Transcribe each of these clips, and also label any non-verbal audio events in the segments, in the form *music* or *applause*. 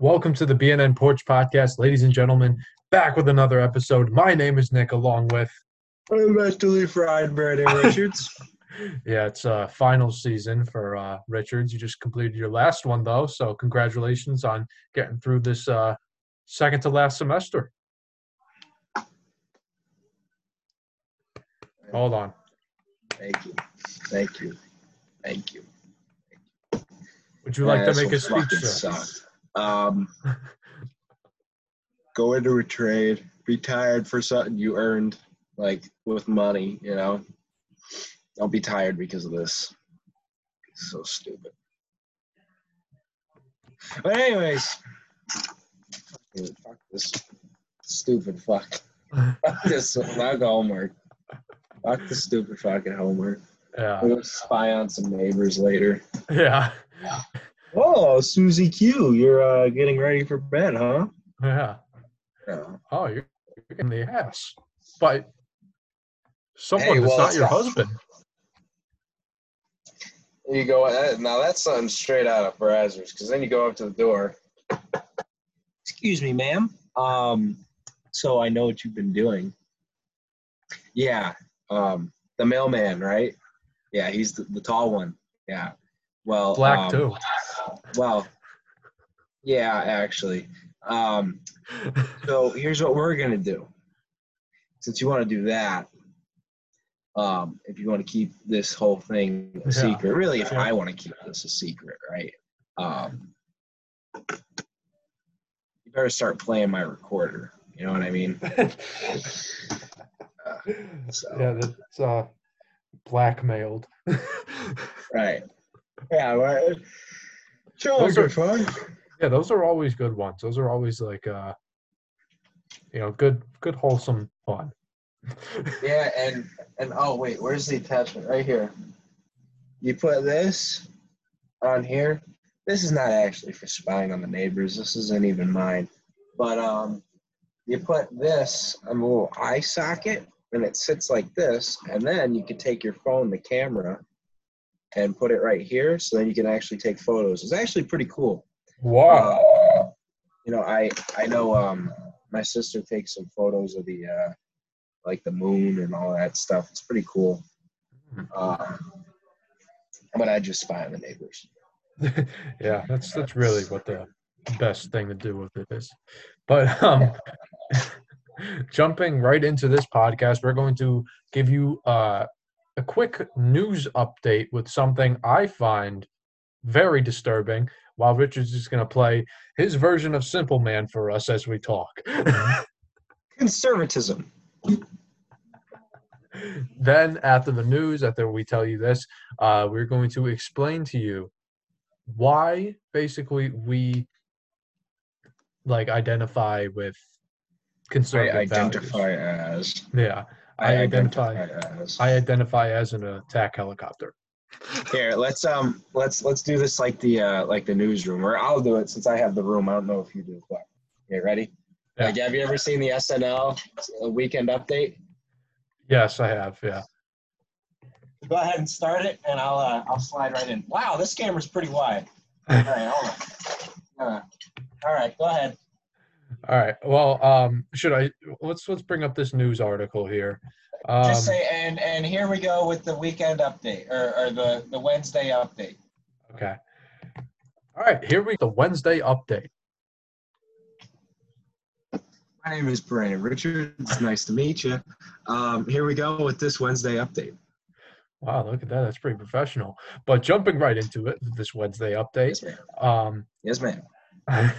Welcome to the B&N Porch Podcast, ladies and gentlemen. Back with another episode. My name is Nick, along with I'm Fried, Brandon Richards. *laughs* yeah, it's uh final season for uh Richards. You just completed your last one though, so congratulations on getting through this uh second to last semester. Hold on. Thank you. Thank you. Thank you. Would you like to make a speech. Um, go into a trade, be tired for something you earned, like with money, you know. Don't be tired because of this. It's so stupid. But anyways, fuck this stupid fuck. Fuck this fuck homework. Fuck the stupid fucking homework. Yeah. We'll spy on some neighbors later. Yeah. Yeah. Oh, Susie Q, you're uh, getting ready for bed, huh? Yeah. Yeah. Oh, you're you're in the ass. But someone Hey, that's not your not- husband. You go uh, now. That's something straight out of Brazzers, because then you go up to the door. Excuse me, ma'am. Um, so I know what you've been doing. Yeah. Um, the mailman, right? Yeah, he's the, the tall one. Yeah. Well, Black um, too. Well, yeah, actually. Um, So here's what we're gonna do. Since you want to do that, um, if you want to keep this whole thing a Yeah. secret, really, if Yeah. I want to keep this a secret, right? Um, you better start playing my recorder. You know what I mean? *laughs* So yeah, that's uh blackmailed. *laughs* right. Yeah. Right. Sure. Those are- fun. yeah, those are always good ones. Those are always like uh you know, good good wholesome fun. *laughs* Yeah, and and oh wait, where's the attachment? Right here. You put this on here. This is not actually for spying on the neighbors. This isn't even mine. But um, you put this on a little eye socket, and it sits like this. And then you can take your phone, the camera, and put it right here. So then you can actually take photos. It's actually pretty cool. wow. Uh, you know, I I know um my sister takes some photos of the uh like the moon and all that stuff. It's pretty cool. Uh, but I just spy on the neighbors. *laughs* yeah, that's that's really what the best thing to do with it is. But um *laughs* jumping right into this podcast, we're going to give you uh, a quick news update with something I find very disturbing. While Richard's just going to play his version of Simple Man for us as we talk. *laughs* Conservatism. then, after the news, after we tell you this, uh, we're going to explain to you why basically we like identify with conservative I identify values. as. Yeah, I identify- as. I identify as an attack helicopter. Here, let's um, let's let's do this like the uh, like the newsroom, or I'll do it since I have the room. I don't know if you do. But okay, ready? Yeah. Like, have you ever seen the SNL Weekend Update? Yes, I have. Yeah. Go ahead and start it, and I'll uh, I'll slide right in. Wow, this camera's pretty wide. All right, hold on. Uh, all right, go ahead. All right. Well, um, should I? Let's let's bring up this news article here. Um, Just say and and here we go with the weekend update or, or the the Wednesday update. okay. All right. Here we the Wednesday update. My name is Brandon Richards. Nice to meet you. Um, here we go with this Wednesday update. Wow, look at that. That's pretty professional. But jumping right into it, this Wednesday update. Yes, ma'am. Um, Yes, ma'am. *laughs*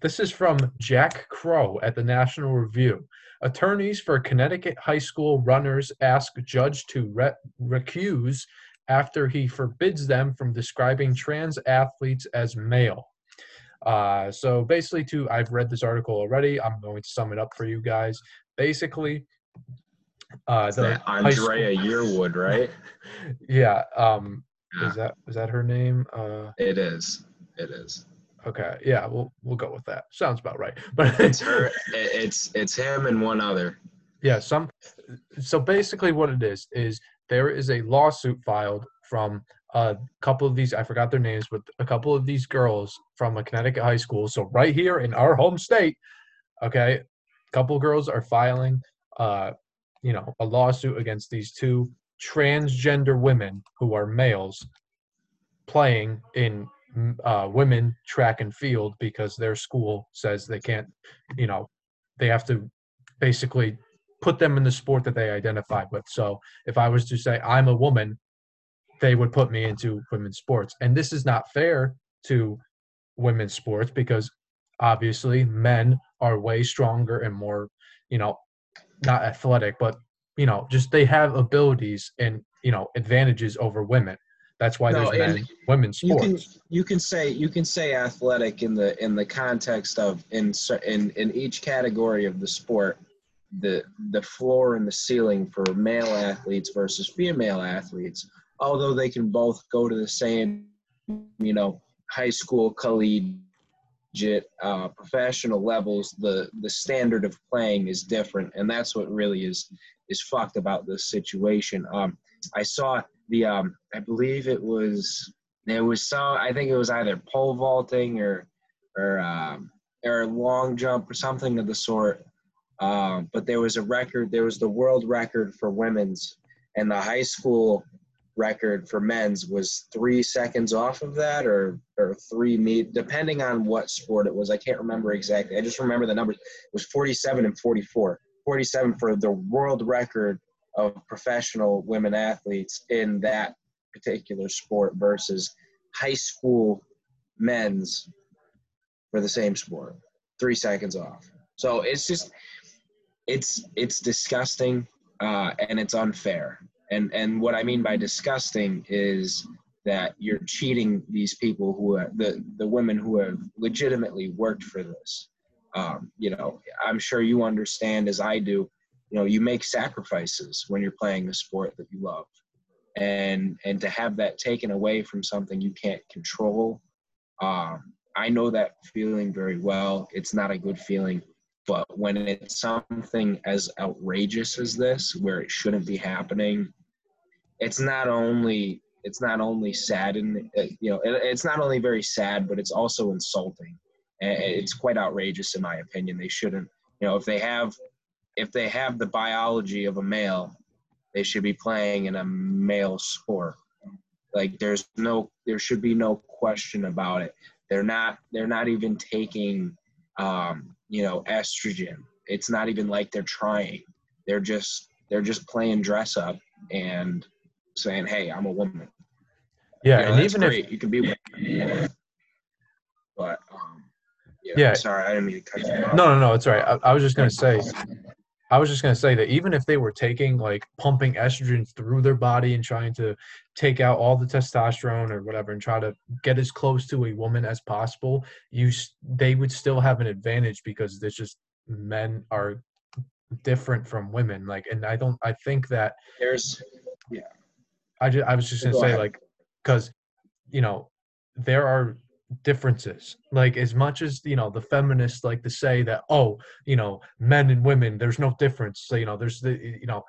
this is from Jack Crowe at the National Review. Attorneys for Connecticut high school runners ask judge to re- recuse after he forbids them from describing trans athletes as male. Uh, so basically, to I've read this article already. I'm going to sum it up for you guys. Basically, uh, the that high school- Andraya Yearwood, right? *laughs* yeah. Um, Yeah. is that is that her name? Uh, It is. It is. Okay. Yeah, we'll we'll go with that. Sounds about right. *laughs* But It's her. It's it's him and one other. Yeah, some. So basically, what it is is there is a lawsuit filed from a couple of these, I forgot their names, but a couple of these girls from a Connecticut high school. So right here in our home state, okay, a couple of girls are filing, uh, you know, a lawsuit against these two transgender women who are males playing in uh, women track and field because their school says they can't, you know, they have to basically put them in the sport that they identify with. So if I was to say I'm a woman, they would put me into women's sports. And this is not fair to women's sports because obviously men are way stronger and more, you know, not athletic, but you know, just they have abilities and you know advantages over women. That's why no, there's men, women's sports. You can you can say you can say athletic in the in the context of in in in each category of the sport, the the floor and the ceiling for male athletes versus female athletes. Although they can both go to the same, you know, high school collegiate uh, professional levels, the the standard of playing is different, and that's what really is is fucked about this situation. Um, I saw the um, I believe it was there was some I think it was either pole vaulting or or um, or long jump or something of the sort. Um, but there was a record. There was the world record for women's, and the high school record for men's was three seconds off of that, or or three meet, depending on what sport it was. I can't remember exactly. I just remember the numbers. It was 47 and 44. 47 for the world record of professional women athletes in that particular sport versus high school men's for the same sport. Three seconds off. So it's just it's it's disgusting uh, and it's unfair. And and what i mean by disgusting is that you're cheating these people who are the the women who have legitimately worked for this. Um, you know i'm sure you understand as i do you know you make sacrifices when you're playing the sport that you love. And and to have that taken away from something you can't control um, i know that feeling very well. It's not a good feeling but when it's something as outrageous as this where it shouldn't be happening it's not only it's not only sad and uh, you know it's not only very sad but it's also insulting. It's quite outrageous in my opinion. They shouldn't you know if they have if they have the biology of a male, they should be playing in a male sport. Like there's no, there should be no question about it. They're not, they're not even taking, um, you know, estrogen. It's not even like they're trying. They're just, they're just playing dress up and saying, "Hey, I'm a woman." Yeah, you know, and even great. if you can be, but um, yeah, yeah. Sorry, I didn't mean to cut you off. No, no, no, it's all right. I, I was just gonna say, I was just going to say that even if they were taking like pumping estrogen through their body and trying to take out all the testosterone or whatever and try to get as close to a woman as possible, you they would still have an advantage because there's just men are different from women. Like, and I don't, I think that there's, yeah. I just, I was just going to say ahead. like, because you know there are differences. Like as much as you know the feminists like to say that oh you know men and women there's no difference. So you know there's the you know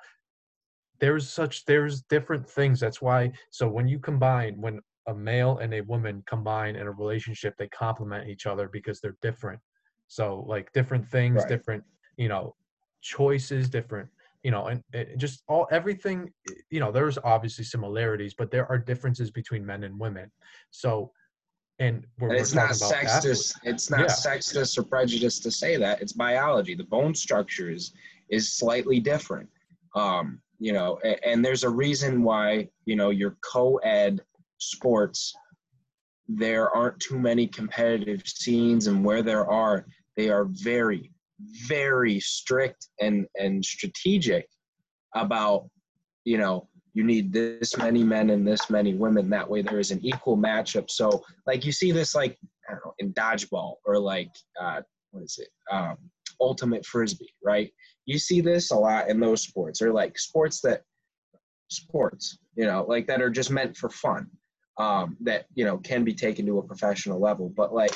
there's such there's different things. That's why so when you combine when a male and a woman combine in a relationship they complement each other because they're different. So like different things right. different you know choices different you know and, and just all everything you know there's obviously similarities but there are differences between men and women. So and we're, it's, not sexist, it's not yeah. sexist or prejudiced to say that. It's biology. The bone structure is is slightly different. Um, you know and, and there's a reason why you know your co-ed sports there aren't too many competitive scenes and where there are they are very very strict and and strategic about you know you need this many men and this many women. That way there is an equal matchup. So like you see this like I don't know in dodgeball or like uh, what is it um, ultimate frisbee, right? You see this a lot in those sports or like sports that sports you know like that are just meant for fun um, that you know can be taken to a professional level. But like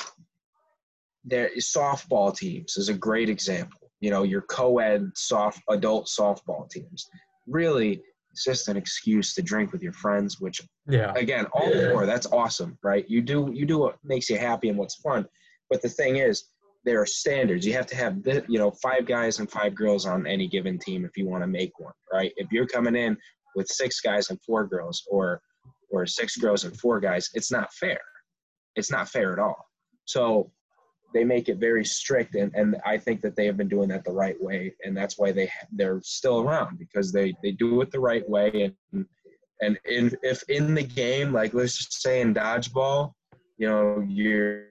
there is softball teams is a great example. You know your co-ed soft adult softball teams really It's just an excuse to drink with your friends, which Yeah. again, all four, that's awesome, right? You do you do what makes you happy and what's fun. But the thing is, there are standards. You have to have the, you know five guys and five girls on any given team if you want to make one, right? If you're coming in with six guys and four girls, or or six girls and four guys, it's not fair. It's not fair at all. So they make it very strict, and, and I think that they have been doing that the right way, and that's why they they're still around because they they do it the right way, and and in, if in the game, like let's just say in dodgeball, you know you're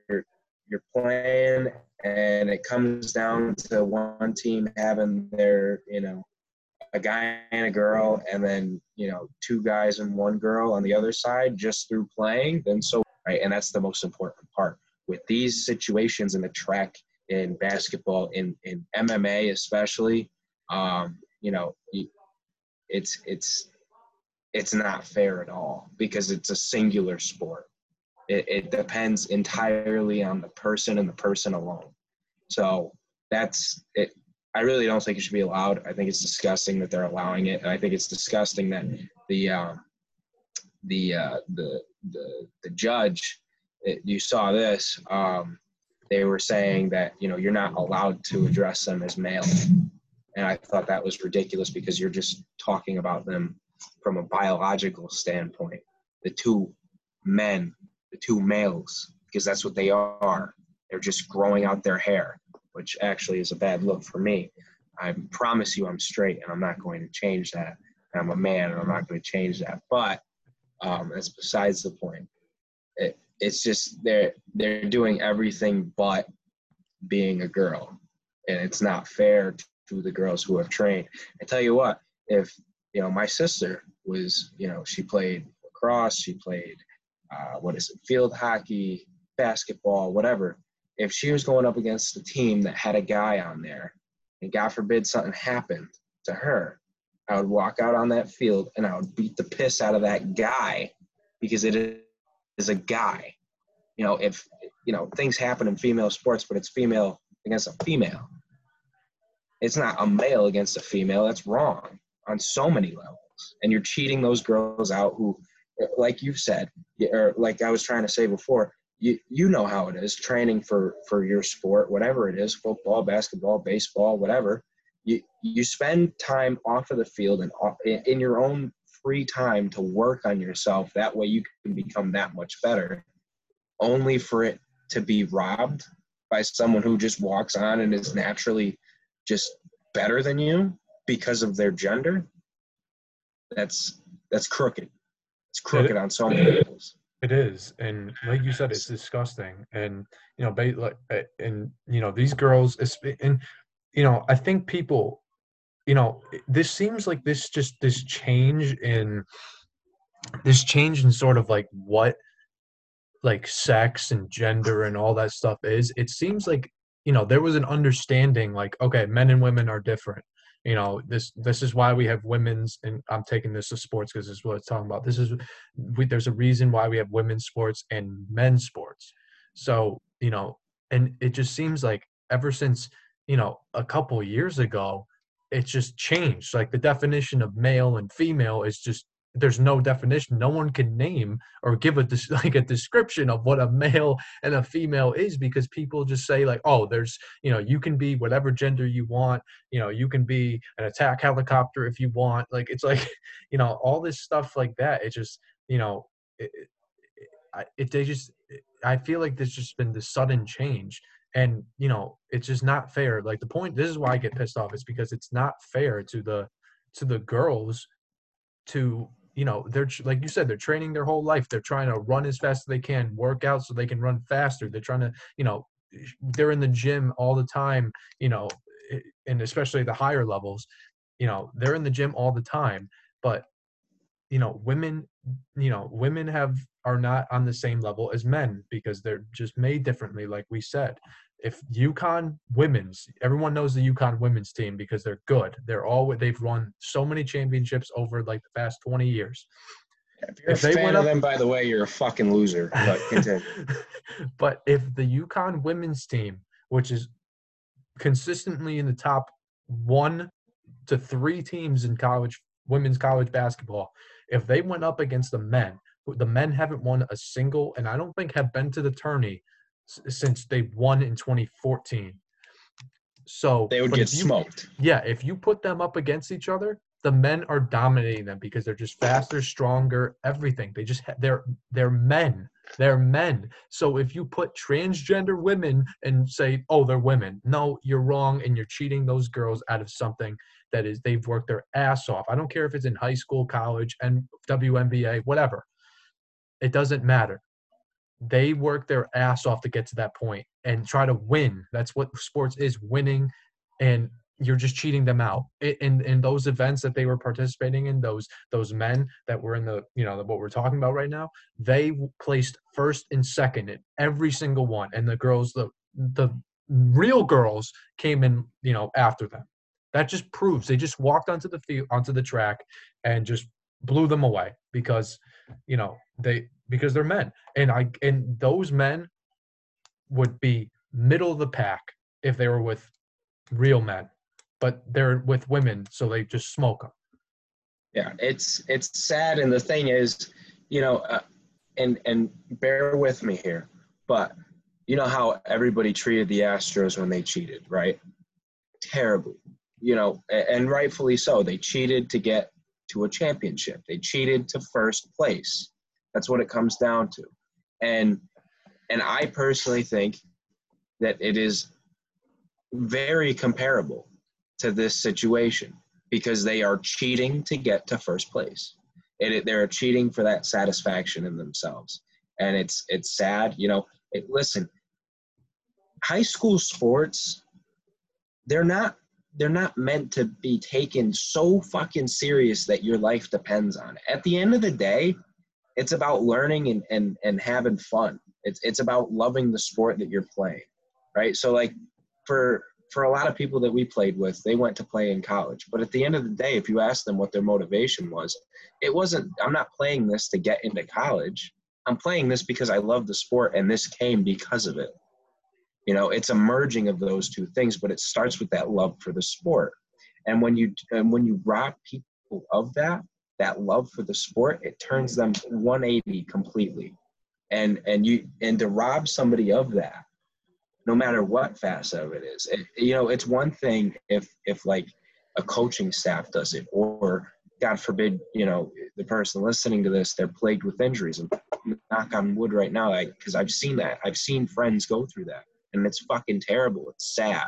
you're playing and it comes down to one team having their you know a guy and a girl and then you know two guys and one girl on the other side just through playing then so right and that's the most important part with these situations in the track in basketball in in mma especially um you know it's it's it's not fair at all because it's a singular sport it, it depends entirely on the person and the person alone so that's it. I really don't think it should be allowed. I think it's disgusting that they're allowing it, and I think it's disgusting that the um, the uh, the the the judge. It, you saw this. Um, they were saying that you know you're not allowed to address them as male, and I thought that was ridiculous because you're just talking about them from a biological standpoint. The two men, the two males, because that's what they are. They're just growing out their hair, which actually is a bad look for me. I promise you I'm straight and I'm not going to change that. I'm a man and I'm not going to change that. But um, that's besides the point. It, it's just they're they're doing everything but being a girl, and it's not fair to the girls who have trained. I tell you what, if you know my sister was, you know, she played lacrosse, she played uh, what is it, field hockey, basketball, whatever if she was going up against a team that had a guy on there, and God forbid something happened to her, I would walk out on that field and I would beat the piss out of that guy because it is a guy. You know, if you know things happen in female sports, but it's female against a female. It's not a male against a female. That's wrong on so many levels. And you're cheating those girls out who, like you've said, or like I was trying to say before, you you know how it is training for for your sport whatever it is football basketball baseball whatever you you spend time off of the field and off, in your own free time to work on yourself that way you can become that much better only for it to be robbed by someone who just walks on and is naturally just better than you because of their gender that's that's crooked it's crooked on so many levels it is, and like you said, it's disgusting. And you know, like, and you know, these girls, and you know, I think people, you know, this seems like this just this change in this change in sort of like what like sex and gender and all that stuff is. It seems like you know there was an understanding like okay, men and women are different you know this this is why we have women's and i'm taking this to sports because this is what it's talking about this is we, there's a reason why we have women's sports and men's sports so you know and it just seems like ever since you know a couple years ago it's just changed. Like the definition of male and female is just there's no definition. No one can name or give a *laughs* like a description of what a male and a female is because people just say like oh there's you know you can be whatever gender you want. You know you can be an attack helicopter if you want. Like it's like *laughs* you know all this stuff like that it just you know it, it, it they just i feel like there's just been this sudden change and you know it's just not fair like the point this is why i get pissed off is because it's not fair to the to the girls to you know they're like you said they're training their whole life they're trying to run as fast as they can work out so they can run faster they're trying to you know they're in the gym all the time you know eh, and especially the higher levels you know they're in the gym all the time but you know women you know women have are not on the same level as men because they're just made differently like we said if UConn women's, everyone knows the UConn women's team because they're good. They're all they've won so many championships over like the past 20 years. If you're if a fan of them, by the way, you're a fucking loser. But continue. *laughs* but if the UConn women's team, which is consistently in the top one to three teams in college women's college basketball, if they went up against the men, the men haven't won a single, and I don't think have been to the tourney since they won in 2014. So they would get you, smoked. Yeah, if you put them up against each other, the men are dominating them because they're just faster, stronger, everything. They just ha- they're they're men. They're men. So if you put transgender women and say, "Oh, they're women," no, you're wrong, and you're cheating those girls out of something that is they've worked their ass off. I don't care if it's in high school, college, and WNBA, whatever. It doesn't matter. They work their ass off to get to that point and try to win. That's what sports is: winning and you're just cheating them out in in those events that they were participating in those those men that were in the you know what we're talking about right now they placed first and second in every single one and the girls the the real girls came in you know after them that just proves they just walked onto the field onto the track and just blew them away because you know they because they're men and i and those men would be middle of the pack if they were with real men but they're with women, so they just smoke them. Yeah, it's it's sad, and the thing is, you know, uh, and and bear with me here, but you know how everybody treated the Astros when they cheated, right? Terribly, you know, and rightfully so. They cheated to get to a championship. They cheated to first place. That's what it comes down to, and and I personally think that it is very comparable to this situation because they are cheating to get to first place. It, they're cheating for that satisfaction in themselves, and it's it's sad. You know, it, listen, high school sports, they're not they're not meant to be taken so fucking serious that your life depends on it. At the end of the day, it's about learning and, and, and having fun. It's, it's about loving the sport that you're playing, right? So like for for a lot of people that we played with, they went to play in college. But at the end of the day, if you ask them what their motivation was, it wasn't, I'm not playing this to get into college. I'm playing this because I love the sport and this came because of it. You know, it's a merging of those two things, but it starts with that love for the sport. And when you and when you rob people of that, that love for the sport, it turns them 180 completely. And and you and to rob somebody of that no matter what facet of it is. It, you know, it's one thing if if like a coaching staff does it, or God forbid, you know, the person listening to this, they're plagued with injuries. And knock on wood right now, because I've seen that. I've seen friends go through that, and it's fucking terrible. It's sad,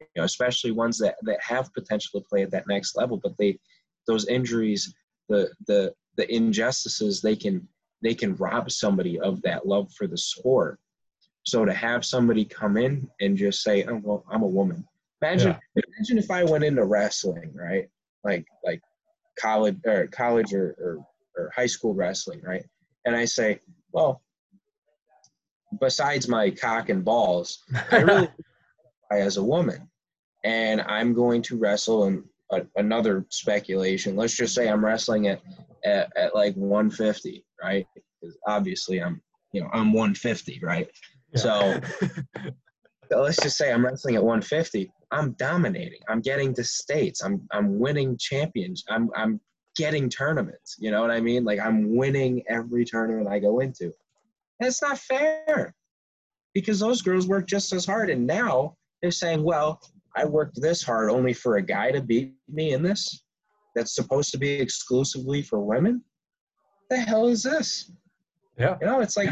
you know, especially ones that that have potential to play at that next level, but they those injuries, the the the injustices, they can they can rob somebody of that love for the sport so to have somebody come in and just say, "Oh well, I'm a woman." Imagine, yeah. imagine if I went into wrestling, right? Like like college or college or, or or high school wrestling, right? And I say, well, besides my cock and balls, I *laughs* really as a woman, and I'm going to wrestle in a, another speculation. Let's just say I'm wrestling at, at at like 150, right? Because obviously I'm you know I'm 150, right? So, *laughs* so let's just say I'm wrestling at 150. I'm dominating. I'm getting to states. I'm I'm winning champions. I'm I'm getting tournaments. You know what I mean? Like I'm winning every tournament I go into. That's not fair. Because those girls work just as hard and now they're saying, "Well, I worked this hard only for a guy to beat me in this that's supposed to be exclusively for women." The hell is this? Yeah. You know, it's like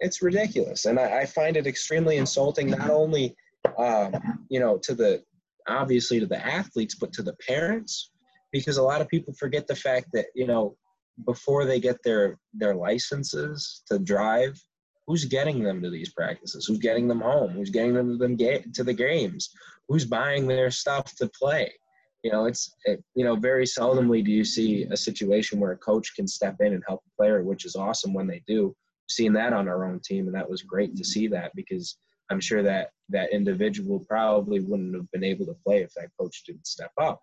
it's ridiculous, and I, I find it extremely insulting. Not only, um, you know, to the obviously to the athletes, but to the parents, because a lot of people forget the fact that you know before they get their their licenses to drive, who's getting them to these practices? Who's getting them home? Who's getting them to them get to the games? Who's buying their stuff to play? You know, it's it, you know very seldomly do you see a situation where a coach can step in and help a player, which is awesome when they do seen that on our own team, and that was great to see that because I'm sure that that individual probably wouldn't have been able to play if that coach didn't step up.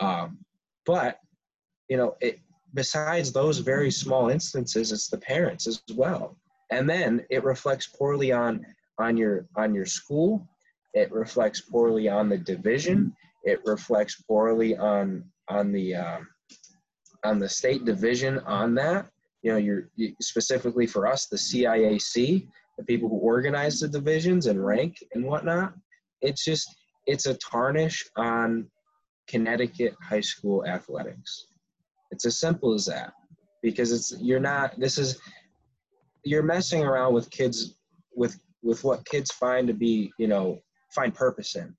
Um, but you know, it, besides those very small instances, it's the parents as well, and then it reflects poorly on on your on your school. It reflects poorly on the division. It reflects poorly on on the um, on the state division on that. You know, you're you, specifically for us, the CIAC, the people who organize the divisions and rank and whatnot. It's just it's a tarnish on Connecticut high school athletics. It's as simple as that. Because it's you're not this is you're messing around with kids with with what kids find to be you know find purpose in.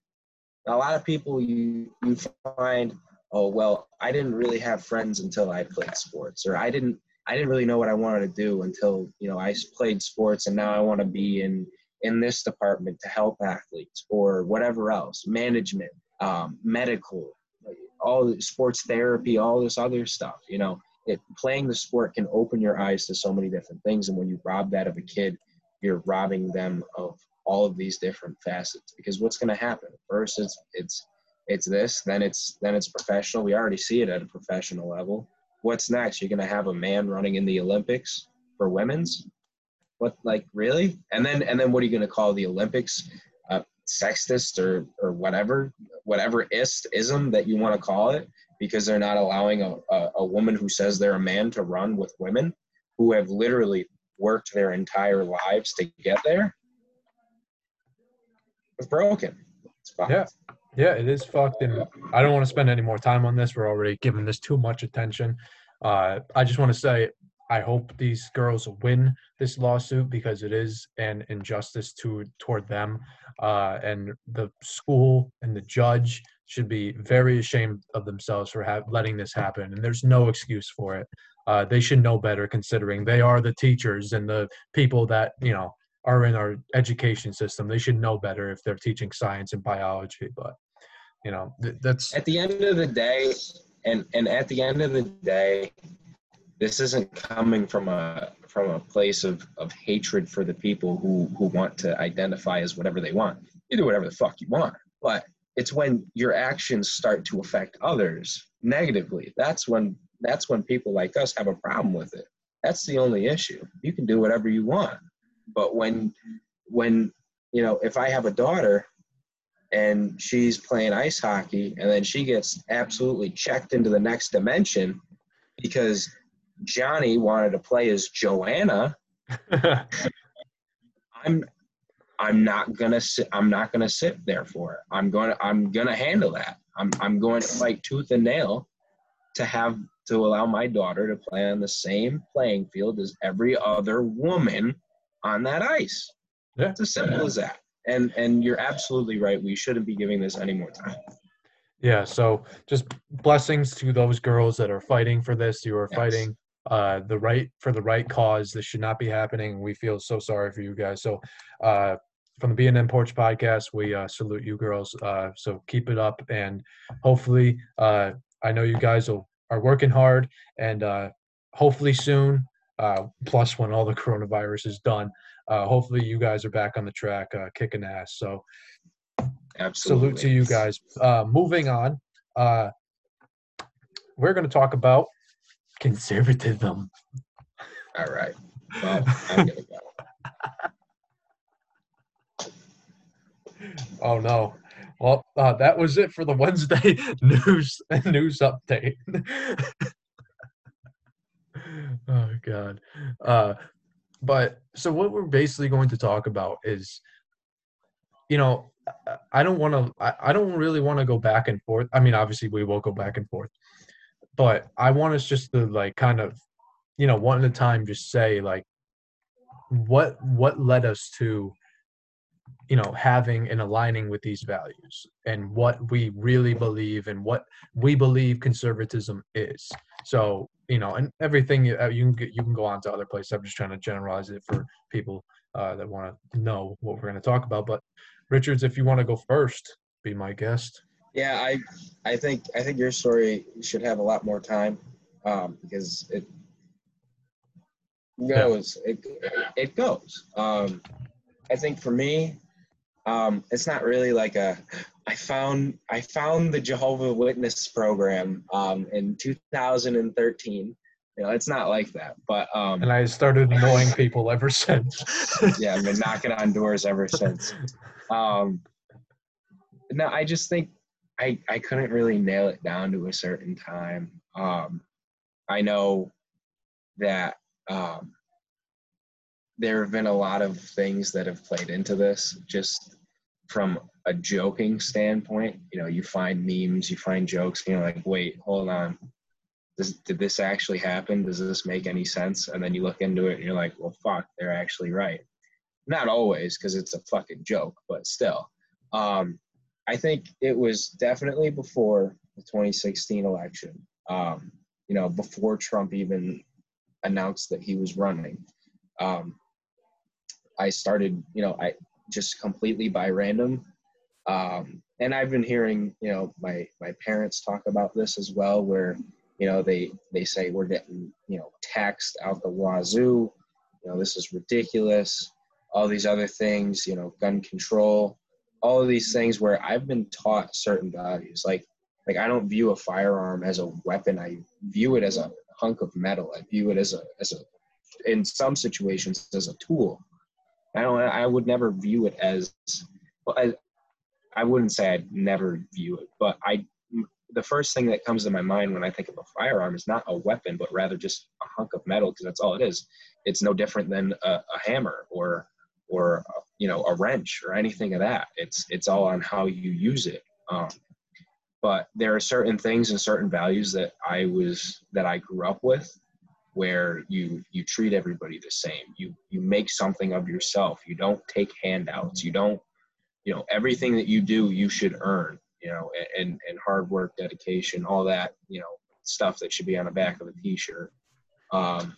A lot of people you you find oh well i didn't really have friends until i played sports or i didn't i didn't really know what i wanted to do until you know i played sports and now i want to be in in this department to help athletes or whatever else management um, medical all the sports therapy all this other stuff you know it playing the sport can open your eyes to so many different things. And when you rob that of a kid you're robbing them of all of these different facets. Because what's going to happen? First it's it's it's this then it's then it's professional. We already see it at a professional level. What's next? You're going to have a man running in the olympics for women's? What like really? And then and then what are you going to call the olympics sexist or or whatever whatever ist ism that you want to call it because they're not allowing a, a, a woman who says they're a man to run with women who have literally worked their entire lives to get there it's broken. It's yeah. Yeah it is fucked and i don't want to spend any more time on this. We're already giving this too much attention. Uh, i just want to say i hope these girls win this lawsuit because it is an injustice to toward them uh, and the school and the judge should be very ashamed of themselves for ha- letting this happen, and there's no excuse for it. Uh, they should know better, considering they are the teachers and the people that you know are in our education system. They should know better if they're teaching science and biology. But you know, th- that's at the end of the day, and and at the end of the day, this isn't coming from a from a place of, of hatred for the people who who want to identify as whatever they want. You do whatever the fuck you want, but it's when your actions start to affect others negatively. That's when that's when people like us have a problem with it. That's the only issue. You can do whatever you want but when when you know if i have a daughter and she's playing ice hockey and then she gets absolutely checked into the next dimension because johnny wanted to play as joanna *laughs* i'm I'm not gonna sit. I'm not gonna sit there for it. I'm gonna I'm gonna handle that. I'm. I'm going to fight tooth and nail to have to allow my daughter to play on the same playing field as every other woman on that ice. Yeah. It's as simple as that. And and you're absolutely right. We shouldn't be giving this any more time. Yeah. So just blessings to those girls that are fighting for this. You are yes. fighting uh, the right for the right cause. This should not be happening. We feel so sorry for you guys. So, uh, from the B&N Porch podcast, we uh, salute you girls. Uh, so keep it up, and hopefully, uh, I know you guys will, are working hard, and uh, hopefully soon. Uh, plus, when all the *laughs* coronavirus is done, uh, hopefully you guys are back on the track, uh, kicking ass. So, absolutely, salute to you guys. Uh, moving on, uh, we're going to talk about conservatism. All right. Well, I'm gonna go. *laughs* oh no. Well, uh, that was it for the Wednesday *laughs* news *laughs* news update. oh God. Uh, but so what we're basically going to talk about is, you know, I don't want to. I, I don't really want to go back and forth. I mean, obviously we will go back and forth, but I want us just to like kind of, you know, one at a time, just say like, what what led us to you know having and aligning with these values and what we really believe and what we believe conservatism is. So you know and everything you, uh, you can get, you can go on to other places. I'm just trying to generalize it for people uh, that want to know what we're going to talk about. But richards if you want to go first be my guest yeah i i think i think your story should have a lot more time um, because it goes yeah. it, it goes. Um, i think for me um, it's not really like a i found i found the jehovah witness program um, in 2013 you know it's not like that but um, and i started annoying people ever since. *laughs* Yeah i've been knocking on doors ever since. *laughs* Um, no i just think i i couldn't really nail it down to a certain time um, I know that um, there have been a lot of things that have played into this just from a joking standpoint. You know, you find memes, you find jokes, you know, like, wait, hold on. Does, did this actually happen? Does this make any sense? And then you look into it and you're like, well, fuck, they're actually right. Not always, because it's a fucking joke, but still. Um, I think it was definitely before the 2016 election. Um, you know, before Trump even announced that he was running. Um, I started, you know, I just completely by random. Um, and I've been hearing, you know, my my parents talk about this as well, where you know they they say we're getting you know taxed out the wazoo. You know, this is ridiculous. All these other things, you know, gun control, all of these things where I've been taught certain values. Like like I don't view a firearm as a weapon. I view it as a hunk of metal. I view it as a as a in some situations as a tool. I don't. I would never view it as. Well, I, I wouldn't say I'd never view it, but I. The first thing that comes to my mind when I think of a firearm is not a weapon, but rather just a hunk of metal because that's all it is. It's no different than a, a hammer or, or you know, a wrench or anything of that. It's it's all on how you use it. Um, but there are certain things and certain values that I was that I grew up with where you you treat everybody the same you you make something of yourself you don't take handouts you don't you know everything that you do you should earn you know and and hard work dedication all that you know stuff that should be on the back of a t-shirt um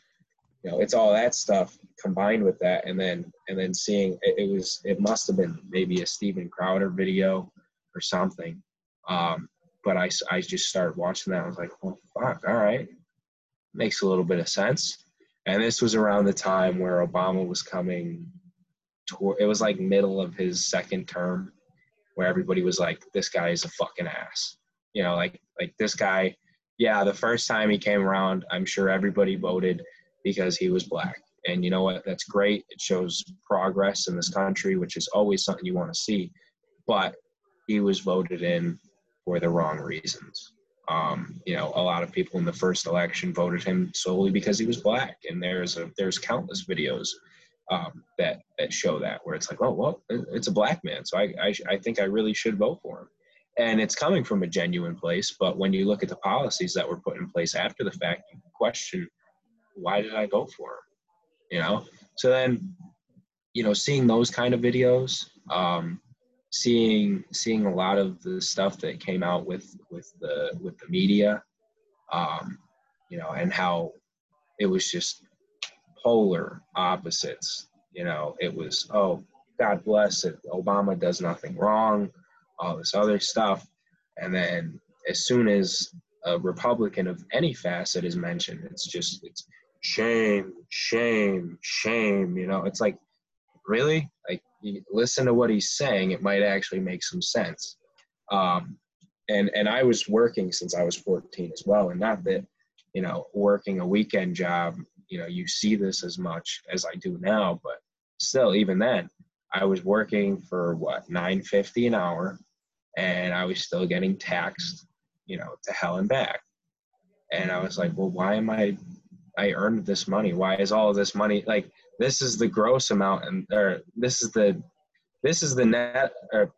know it's all that stuff combined with that and then and then seeing it, it was it must have been maybe a Steven Crowder video or something um but I, I just started watching that I was like well fuck all right makes a little bit of sense. And this was around the time where Obama was coming toward, it was like middle of his second term where everybody was like, this guy is a fucking ass. You know, like, like this guy, yeah, the first time he came around, I'm sure everybody voted because he was black. And you know what? That's great. It shows progress in this country, which is always something you want to see. But he was voted in for the wrong reasons. Um, you know, a lot of people in the first election voted him solely because he was black, and there's a there's countless videos um, that that show that where it's like, oh well, it's a black man, so I, I I think I really should vote for him, and it's coming from a genuine place. But when you look at the policies that were put in place after the fact, you question why did I vote for him, you know? So then, you know, seeing those kind of videos, um, seeing seeing a lot of the stuff that came out with with the with the media um you know and how it was just polar opposites you know? It was oh god bless it obama does nothing wrong all this other stuff. And then as soon as a republican of any facet is mentioned it's just it's shame shame shame you know it's like really like listen to what he's saying, it might actually make some sense. Um, and and I was working since I was 14 as well, and not that you know working a weekend job, you know, you see this as much as I do now, but still, even then, I was working for what 9.50 an hour, and I was still getting taxed, you know, to hell and back. And I was like, well, why am I? I earned this money. Why is all this money like? this is the gross amount and or this is the this is the net or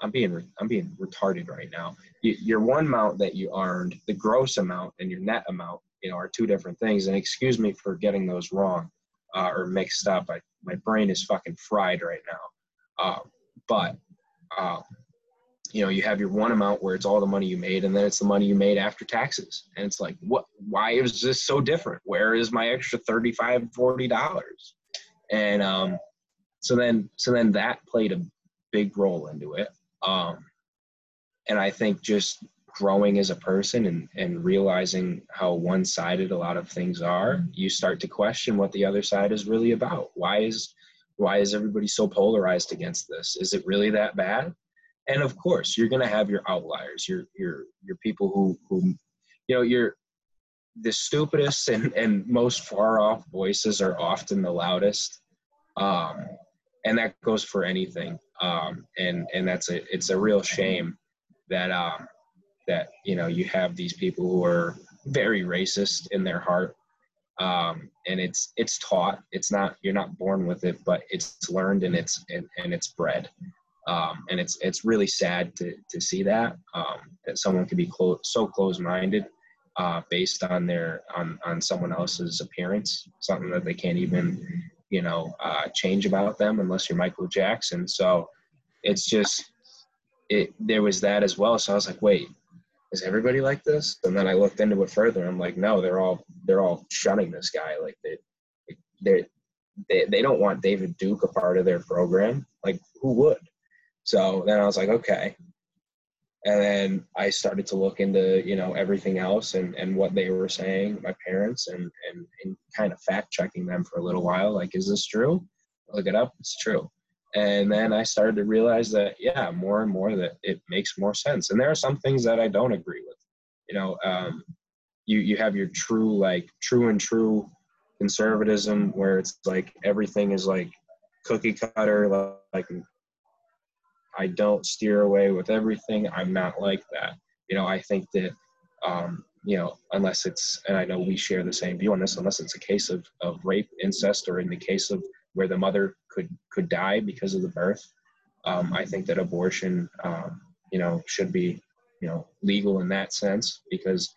I'm being I'm being retarded right now. Your one amount that you earned, the gross amount, and your net amount, you know, are two different things. And excuse me for getting those wrong uh, or mixed up. I, my brain is fucking fried right now. Uh, but uh, you know you have your one amount where it's all the money you made and then it's the money you made after taxes. And it's like what why is this so different? Where is my extra 35 40 dollars? And um so then so then that played a big role into it. Um and i think just growing as a person and and realizing how one-sided a lot of things are you start to question what the other side is really about. Why is why is everybody so polarized against this? Is it really that bad and of course you're going to have your outliers your your your people who who you know you're the stupidest and and most far off voices are often the loudest. Um and that goes for anything. Um and and that's a it's a real shame that um that you know you have these people who are very racist in their heart. Um, and it's it's taught. It's not you're not born with it but it's learned and it's and, and it's bred um, and it's it's really sad to to see that um, that someone can be clo- so close-minded uh, based on their on on someone else's appearance something that they can't even you know uh, change about them unless you're michael jackson so it's just it there was that as well so i was like wait is everybody like this? And then I looked into it further. I'm like, no, they're all they're all shunning this guy. Like they they they they don't want David Duke a part of their program. Like who would? So then I was like, okay. And then I started to look into you know everything else and and what they were saying, my parents, and and and kind of fact checking them for a little while. Like, is this true? Look it up. It's true and then i started to realize that yeah more and more that it makes more sense and there are some things that i don't agree with you know um, you you have your true like true and true conservatism where it's like everything is like cookie cutter like i don't steer away with everything i'm not like that you know i think that um, you know unless it's and i know we share the same view on this unless it's a case of, of rape incest or in the case of where the mother could could die because of the birth. Um, I think that abortion, um, you know, should be, you know, legal in that sense because,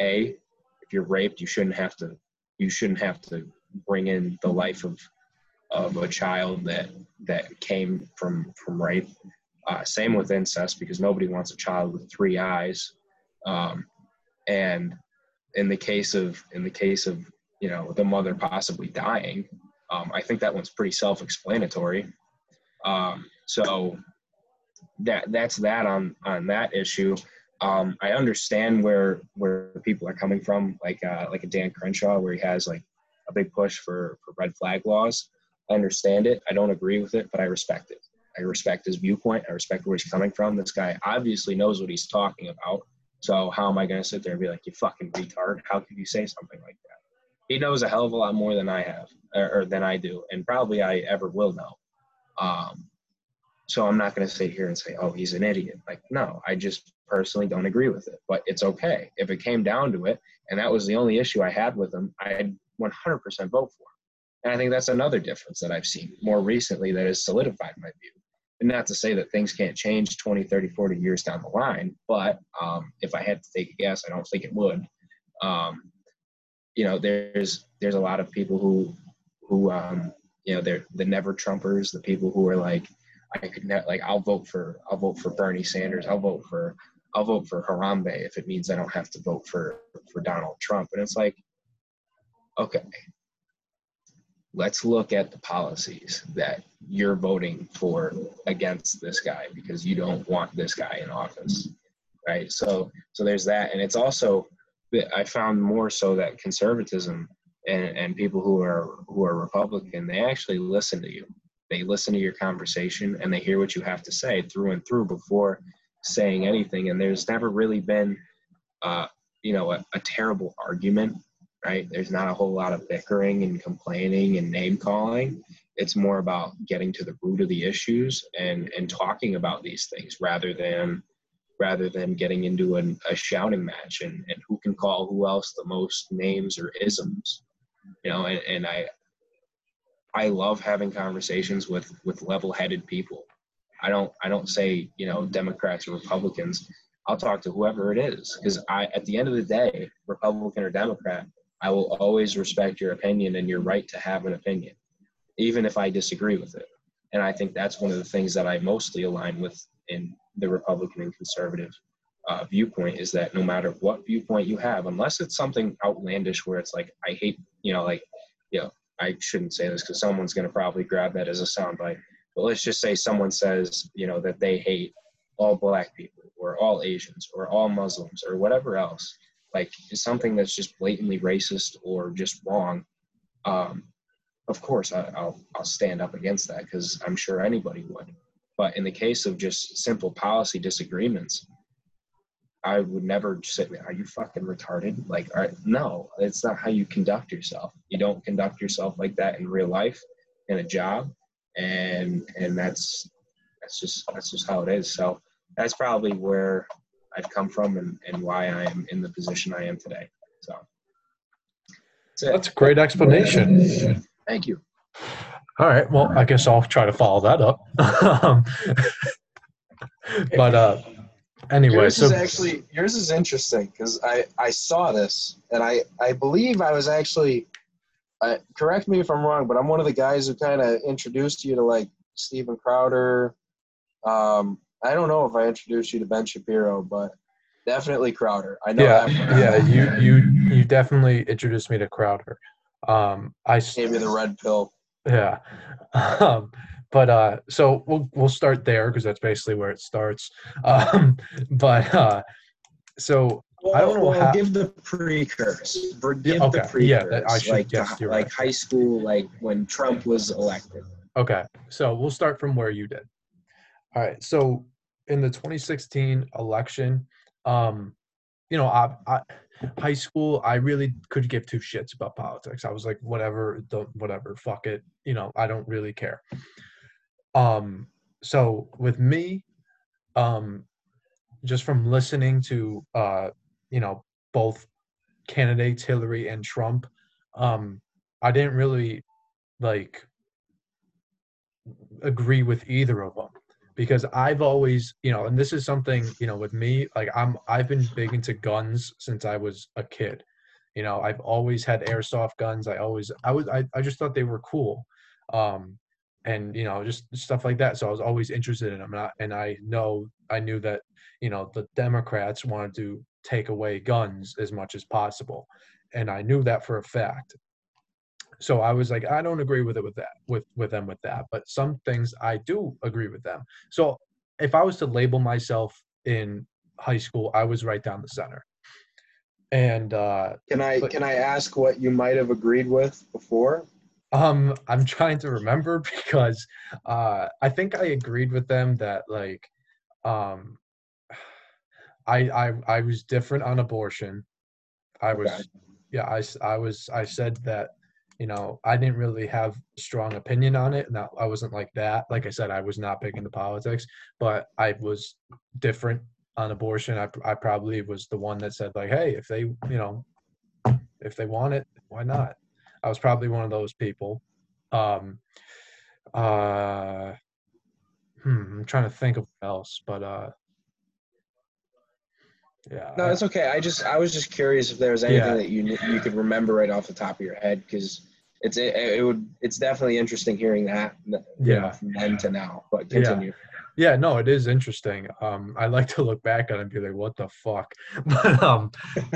a, if you're raped, you shouldn't have to, you shouldn't have to bring in the life of, of a child that that came from from rape. Uh, same with incest because nobody wants a child with three eyes. Um, and in the case of in the case of you know the mother possibly dying, um, I think that one's pretty self-explanatory. Um, so that that's that on on that issue. Um, I understand where where people are coming from, like uh, like a Dan Crenshaw, where he has like a big push for for red flag laws. I understand it. I don't agree with it, but I respect it. I respect his viewpoint. I respect where he's coming from. This guy obviously knows what he's talking about. So how am I going to sit there and be like, you fucking retard? How could you say something like that? He knows a hell of a lot more than I have or, or than I do, and probably I ever will know. Um, so I'm not going to sit here and say, "Oh, he's an idiot." Like, no, I just personally don't agree with it. But it's okay if it came down to it, and that was the only issue I had with him. I'd 100% vote for him. And I think that's another difference that I've seen more recently that has solidified my view. And not to say that things can't change 20, 30, 40 years down the line, but um, if I had to take a guess, I don't think it would. Um, you know, there's there's a lot of people who who um, you know they're the never Trumpers, the people who are like, I could ne- like I'll vote for I'll vote for Bernie Sanders, I'll vote for I'll vote for Harambe if it means I don't have to vote for for Donald Trump. And it's like, okay, let's look at the policies that you're voting for against this guy because you don't want this guy in office right so so there's that and it's also i found more so that conservatism and, and people who are who are Republican, they actually listen to you. They listen to your conversation and they hear what you have to say through and through before saying anything. And there's never really been, uh, you know, a, a terrible argument, right? There's not a whole lot of bickering and complaining and name calling. It's more about getting to the root of the issues and and talking about these things rather than rather than getting into an, a shouting match and, and who can call who else the most names or isms you know and, and i i love having conversations with with level-headed people i don't i don't say you know democrats or republicans i'll talk to whoever it is because i at the end of the day republican or democrat i will always respect your opinion and your right to have an opinion even if i disagree with it and i think that's one of the things that i mostly align with in the republican and conservative uh, viewpoint is that no matter what viewpoint you have, unless it's something outlandish where it's like, I hate, you know, like, you know, I shouldn't say this because someone's going to probably grab that as a soundbite. But let's just say someone says, you know, that they hate all black people or all Asians or all Muslims or whatever else. Like, something that's just blatantly racist or just wrong. Um, of course, I, will I'll stand up against that because I'm sure anybody would. But in the case of just simple policy disagreements, I would never say, "Are you fucking retarded?" Like, no, it's not how you conduct yourself. You don't conduct yourself like that in real life, in a job, and and that's that's just that's just how it is. So that's probably where I've come from and, and why I am in the position I am today. So that's, that's a great explanation. Thank you. All right. Well, I guess I'll try to follow that up. *laughs* But uh, anyway, yours so is actually yours is interesting because I I saw this and I I believe I was actually. Uh, correct me if I'm wrong, but I'm one of the guys who kind of introduced you to like Steven Crowder. Um, I don't know if I introduced you to Ben Shapiro, but definitely Crowder. I know. yeah, that yeah, you you you definitely introduced me to Crowder. Um, I s- gave me the red pill. Yeah. *laughs* Um, but uh, so we'll we'll start there because that's basically where it starts. *laughs* Um, but uh, so Well, I don't know well, how- give the precursors. For- Give okay, the precursors. yeah, that- I should like guess the- you're like right. high school, like when Trump was elected. okay, so we'll start from where you did. All right. So in the 2016 election, um, you know, I, I high school, I really could give two shits about politics. I was like, whatever, don't whatever, fuck it. You know, I don't really care. Um, so with me, um, just from listening to uh, you know, both candidates, Hillary and Trump, um, I didn't really like agree with either of them because I've always, you know, and this is something, you know, with me, like I'm I've been big into guns since I was a kid. You know, I've always had airsoft guns. I always I was I, I just thought they were cool. Um and you know, just stuff like that. So I was always interested in them. And I, and I know I knew that, you know, the Democrats wanted to take away guns as much as possible. And I knew that for a fact so i was like i don't agree with it with that with with them with that but some things i do agree with them so if i was to label myself in high school i was right down the center and uh Can I But- can I ask what you might have agreed with before? um i'm *laughs* trying to remember because uh i think i agreed with them that like um *sighs* i i i was different on abortion i was Okay. yeah I was i said that you know i didn't really have a strong opinion on it not i wasn't like that like i said i was not big into politics but i was different on abortion i, I probably was the one that said like hey if they you know if they want it why not i was probably one of those people um uh hmm, i'm trying to think of what else but uh yeah No, it's okay. I just I was just curious if there was anything Yeah. that you you could remember right off the top of your head because it's it, it would it's definitely interesting hearing that Yeah. from then to now. But Yeah. continue. Yeah, yeah no, it is interesting. Um, I like to look back on it and be like, "What the fuck?" *laughs* But um,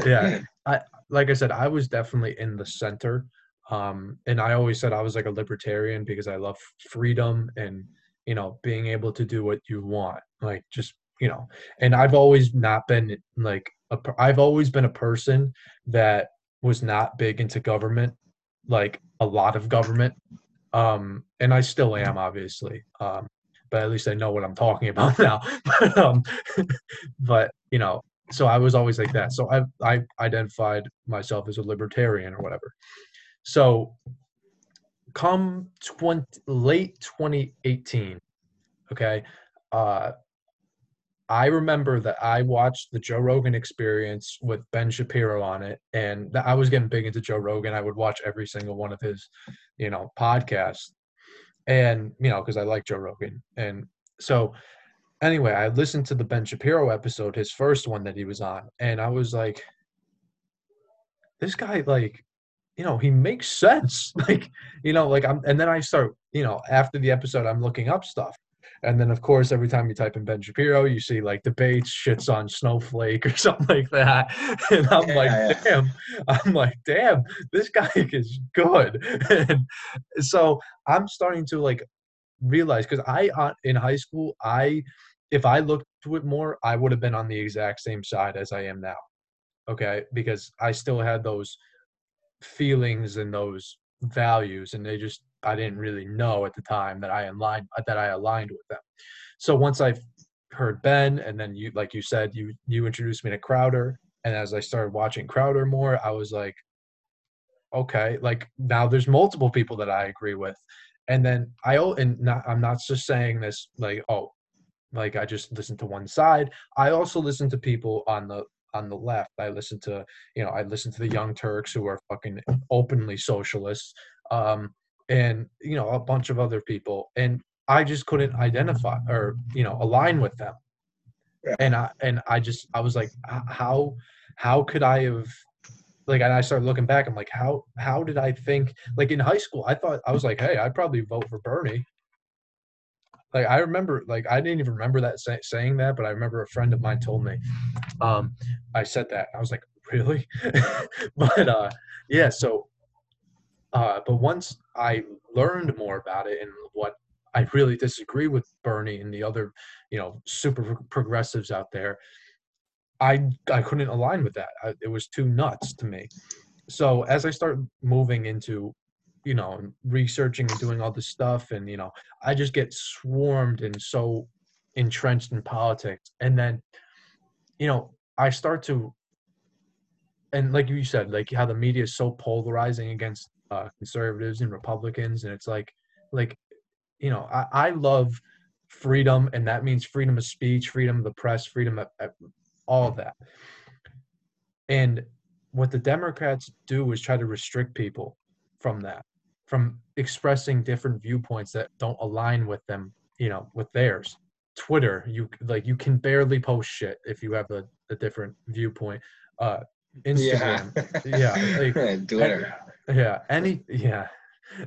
yeah, *laughs* i like I said, I was definitely in the center. Um, and I always said I was like a libertarian because I love freedom and you know being able to do what you want, like just you know. And I've always not been like a, I've always been a person that was not big into government, like a lot of government. Um, and I still am, obviously. Um, but at least I know what I'm talking about *laughs* now. but, um, *laughs* but you know, so I was always like that. So I I identified myself as a libertarian or whatever. So come 20, late 2018, okay, uh, I remember that I watched the Joe Rogan Experience with Ben Shapiro on it, and I was getting big into Joe Rogan. I would watch every single one of his, you know, podcasts, and you know, because I like Joe Rogan, and so anyway, I listened to the Ben Shapiro episode, his first one that he was on, and I was like, this guy, like, you know, he makes sense. *laughs* Like, you know, like I'm, and then I start, you know, after the episode, I'm looking up stuff. And then, of course, every time you type in Ben Shapiro, you see like debates, shits on Snowflake *laughs* or something like that. *laughs* And I'm Yeah, like, yeah. damn, I'm like, damn, this guy *laughs* is good. And so I'm starting to like realize because I, uh, in high school, I, if I looked to it more, I would have been on the exact same side as I am now. Okay. Because I still had those feelings and those values and they just I didn't really know at the time that I aligned that I aligned with them. So once I heard Ben and then you like you said you you introduced me to Crowder and as I started watching Crowder more I was like okay like now there's multiple people that I agree with and then I and not I'm not just saying this like oh like I just listen to one side I also listen to people on the on the left. I listen to, you know, I listen to the Young Turks who are fucking openly socialists, um, and you know, a bunch of other people, and I just couldn't identify or you know align with them. Yeah. And I and I just I was like, how how could I have like and I started looking back, I'm like, how how did I think like in high school, I thought I was like, hey, I'd probably vote for Bernie. Like I remember, like I didn't even remember that say, saying that, but I remember a friend of mine told me. Um, I said that I was like, really? *laughs* but uh, yeah. So, uh, but once I learned more about it and what I really disagree with Bernie and the other, you know, super progressives out there, I I couldn't align with that. I, it was too nuts to me. So as I start moving into, you know, researching and doing all this stuff, and you know, I just get swarmed and so entrenched in politics, and then, you know, I start to, and like you said, like how the media is so polarizing against uh, conservatives and Republicans, and it's like, like, you know, I, I love freedom, and that means freedom of speech, freedom of the press, freedom of, of all of that. And what the Democrats do is try to restrict people from that, from expressing different viewpoints that don't align with them, you know, with theirs. Twitter, you like you can barely post shit if you have a, a different viewpoint. Uh Instagram, yeah, *laughs* like, Twitter. Yeah, any yeah,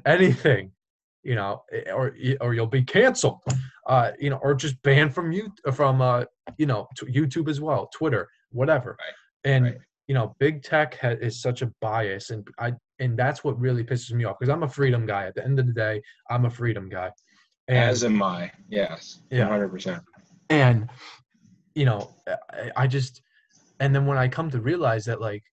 anything, you know, eh, or or you'll be canceled, uh, you know, or just banned from you from uh, you know, t- YouTube as well, Twitter, whatever, Right, and right. you know, big tech ha- is such a bias, and I and that's what really pisses me off because I'm a freedom guy. At the end of the day, I'm a freedom guy, and As am I. Yes. Yeah. 100%. and you know I, I just and then when i come to realize that like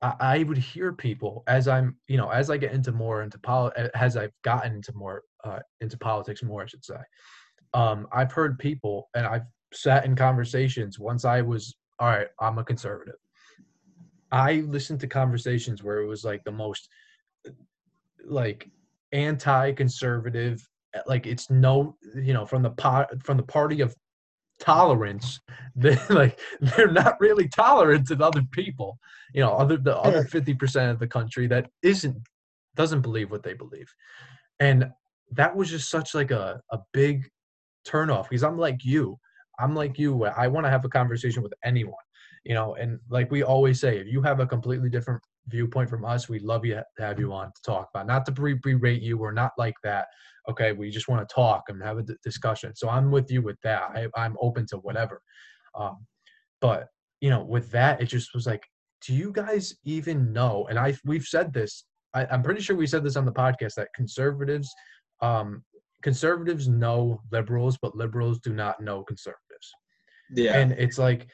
I, would hear people as i'm you know as i get into more into pol as i've gotten into more uh, into politics more i should say um i've heard people and i've sat in conversations once i was all right i'm a conservative. I listened to conversations where it was like the most like anti-conservative like it's no you know from the pot from the party of tolerance *laughs* they like they're not really tolerant to other people you know other the other 50% of the country that isn't doesn't believe what they believe. And that was just such like a, a big turnoff because i'm like you. I'm like you where i want to have a conversation with anyone you know and like we always say if you have a completely different viewpoint from us we'd love you to have you on to talk about not to berate you We're not like that okay? We just want to talk and have a d- discussion. So i'm with you with that. I, i'm open to whatever. Um, but you know with that it just was like do you guys even know? And i we've said this I, i'm pretty sure we said this on the podcast that conservatives um, conservatives know liberals but liberals do not know conservatives. Yeah. and it's like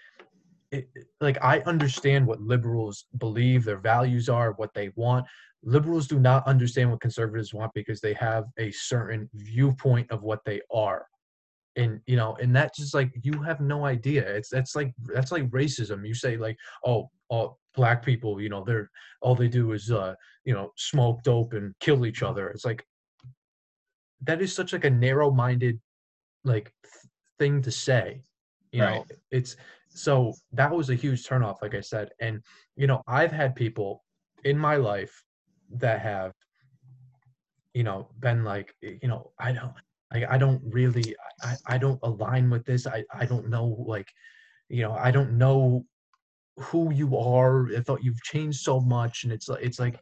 it, like i understand what liberals believe their values are what they want. Liberals do not understand what conservatives want because they have a certain viewpoint of what they are. And you know and that's just like you have no idea. It's that's like that's like racism. You say like oh all black people you know they're all they do is uh you know smoke dope and kill each other. It's like that is such like a narrow-minded like th- thing to say you know? Right. it's so that was a huge turnoff like i said. And you know i've had people in my life that have you know been like you know i don't like i don't really i i don't align with this. I i don't know like you know i don't know who you are. I thought you've changed so much. And it's like it's like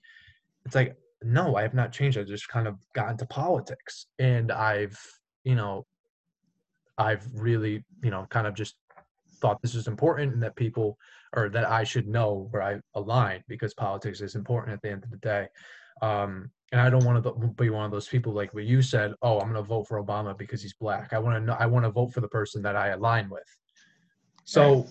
it's like no i have not changed. I just kind of got into politics. And i've you know i've really you know kind of just thought this is important and that people or that i should know where i align because politics is important at the end of the day. Um and i don't want to be one of those people like what you said oh i'm going to vote for obama because he's black. I want to know i want to vote for the person that i align with. So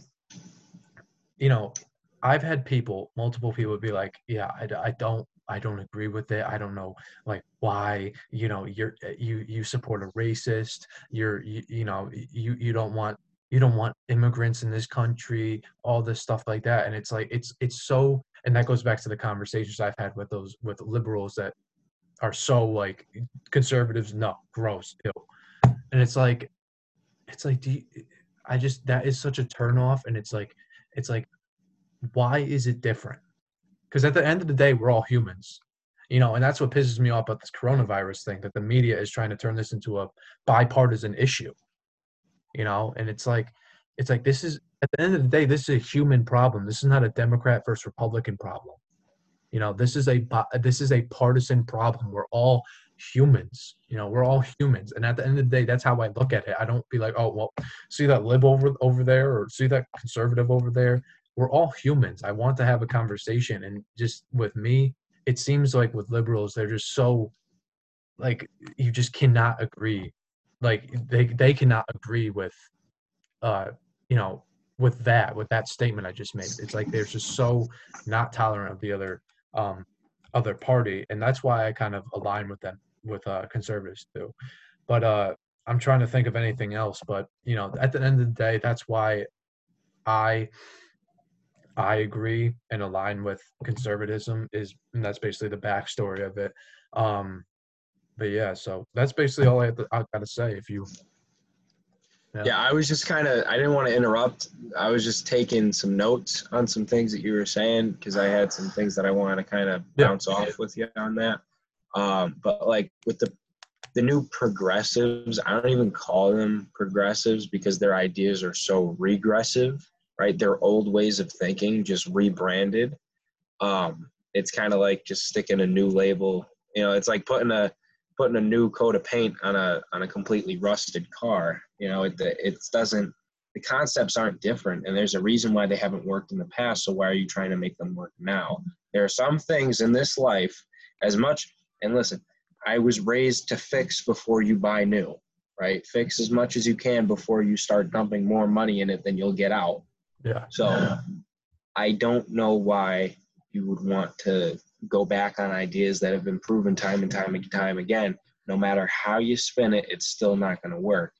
you know i've had people multiple people be like yeah I don't i don't agree with it. I don't know like why you know you're you you support a racist. You're you, you know you you don't want you don't want immigrants in this country all this stuff like that and it's like it's it's so and that goes back to the conversations i've had with those with liberals that are so like conservatives no gross ew. and it's like it's like do you, i just that is such a turn off and it's like it's like why is it different because at the end of the day we're all humans you know and that's what pisses me off about this coronavirus thing that the media is trying to turn this into a bipartisan issue you know and it's like it's like this is at the end of the day this is a human problem. This is not a democrat versus republican problem. You know this is a this is a partisan problem. We're all humans you know we're all humans. And at the end of the day that's how i look at it. I don't be like oh well see that lib over over there or see that conservative over there? We're all humans. I want to have a conversation. And just with me it seems like with liberals they're just so like you just cannot agree like they they cannot agree with uh you know with that with that statement i just made. It's like they're just so not tolerant of the other um other party. And that's why i kind of align with them with uh conservatives too. But uh i'm trying to think of anything else. But you know at the end of the day that's why i I agree and align with conservatism is and that's basically the backstory of it. Um, but yeah, so that's basically all I, have to, I gotta say. If you, yeah, yeah I was just kind of I didn't want to interrupt. I was just taking some notes on some things that you were saying because I had some things that I wanted to kind of bounce off with you on that. Um, but like with the the new progressives, I don't even call them progressives because their ideas are so regressive right? Their old ways of thinking just rebranded. Um, it's kind of like just sticking a new label. You know, it's like putting a putting a new coat of paint on a on a completely rusted car. You know, it it doesn't. The concepts aren't different, and there's a reason why they haven't worked in the past. So why are you trying to make them work now? There are some things in this life, as much. And listen, I was raised to fix before you buy new, right? Fix as much as you can before you start dumping more money in it than you'll get out. Yeah. So I don't know why you would want to go back on ideas that have been proven time and time and time again. No matter how you spin it, it's still not going to work.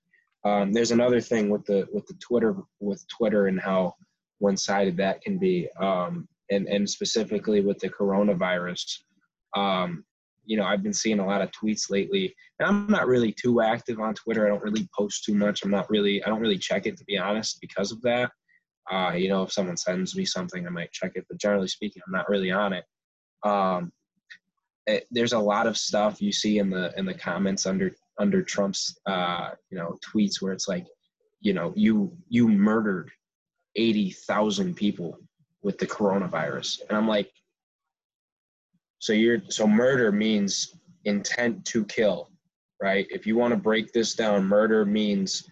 Um, there's another thing with the with the Twitter with Twitter and how one-sided that can be, um, and and specifically with the coronavirus. Um, you know, I've been seeing a lot of tweets lately, and I'm not really too active on Twitter. I don't really post too much. I'm not really, I don't really check it to be honest because of that. Uh, you know, if someone sends me something, I might check it, but generally speaking, I'm not really on it. Um, it, there's a lot of stuff you see in the in the comments under under Trump's uh, you know tweets where it's like, you know, you you murdered eighty thousand people with the coronavirus, and I'm like, so you're so murder means intent to kill, right? If you want to break this down, murder means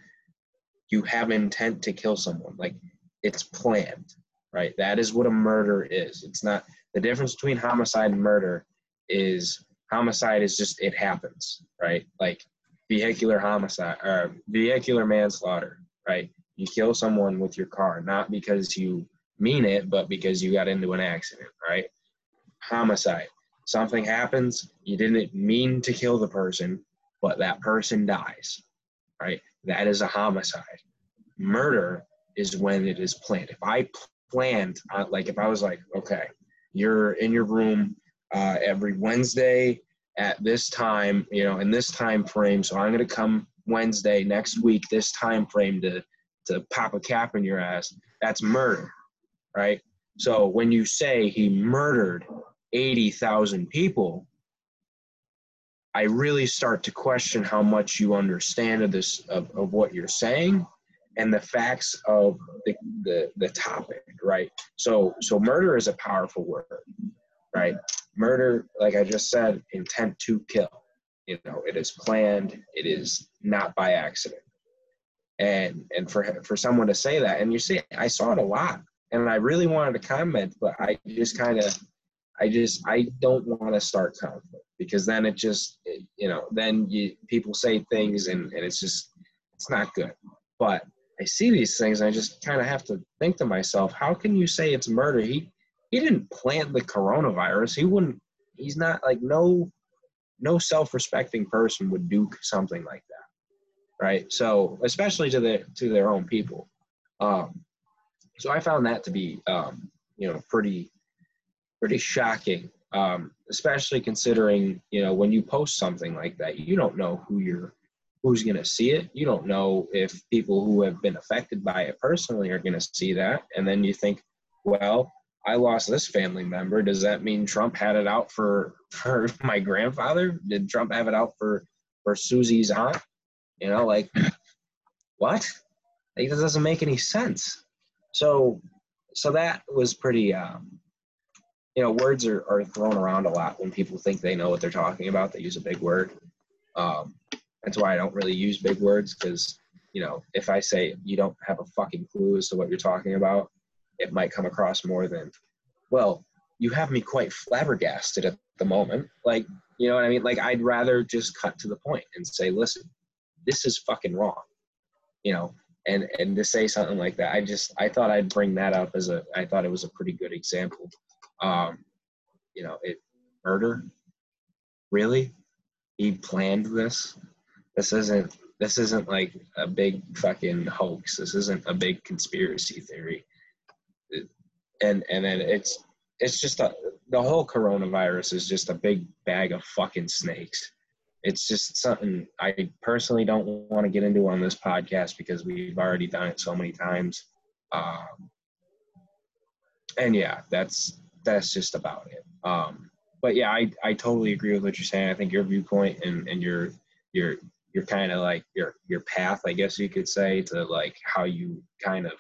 you have intent to kill someone. Like it's planned, right? That is what a murder is. It's not the difference between homicide and murder is homicide is just it happens, right? Like vehicular homicide or vehicular manslaughter, right? You kill someone with your car, not because you mean it, but because you got into an accident, right? Homicide. Something happens, you didn't mean to kill the person, but that person dies, right? That is a homicide. Murder is when it is planned. If I planned, like if I was like, okay, you're in your room uh, every Wednesday at this time, you know, in this time frame, so I'm going to come Wednesday next week, this time frame to to pop a cap in your ass. That's murder, right? So when you say he murdered 80,000 people, I really start to question how much you understand of this of, of what you're saying and the facts of the, the, the topic, right? So, so murder is a powerful word, right? Murder, like I just said, intent to kill. You know, it is planned. It is not by accident. And and for for someone to say that, and you see, I saw it a lot, and I really wanted to comment, but I just kind of, I just I don't want to start conflict because then it just, you know, then you people say things and and it's just it's not good. But I see these things and I just kind of have to think to myself, how can you say it's murder? He he didn't plant the coronavirus. He wouldn't he's not like no no self-respecting person would do something like that. Right? So, especially to the to their own people. Um so I found that to be um, you know, pretty pretty shocking. Um, especially considering, you know, when you post something like that, you don't know who you're who's going to see it. You don't know if people who have been affected by it personally are going to see that. And then you think, well, I lost this family member. Does that mean Trump had it out for *laughs* for my grandfather? Did Trump have it out for for Susie's aunt? You know, like what? Like, that doesn't make any sense. So, so that was pretty. Um, you know, words are, are thrown around a lot when people think they know what they're talking about. They use a big word. Um, that's why I don't really use big words because, you know, if I say you don't have a fucking clue as to what you're talking about, it might come across more than, well, you have me quite flabbergasted at the moment. Like, you know what I mean? Like, I'd rather just cut to the point and say, listen, this is fucking wrong. You know, and and to say something like that, I just I thought I'd bring that up as a I thought it was a pretty good example. Um, you know, it murder. Really, he planned this. This isn't this isn't like a big fucking hoax. This isn't a big conspiracy theory. And and then it's it's just a the whole coronavirus is just a big bag of fucking snakes it's just something I personally don't want to get into on this podcast because we've already done it so many times. Um, and yeah, that's that's just about it. Um, but yeah, I, I totally agree with what you're saying. I think your viewpoint and, and your your your kind of like your your path, I guess you could say, to like how you kind of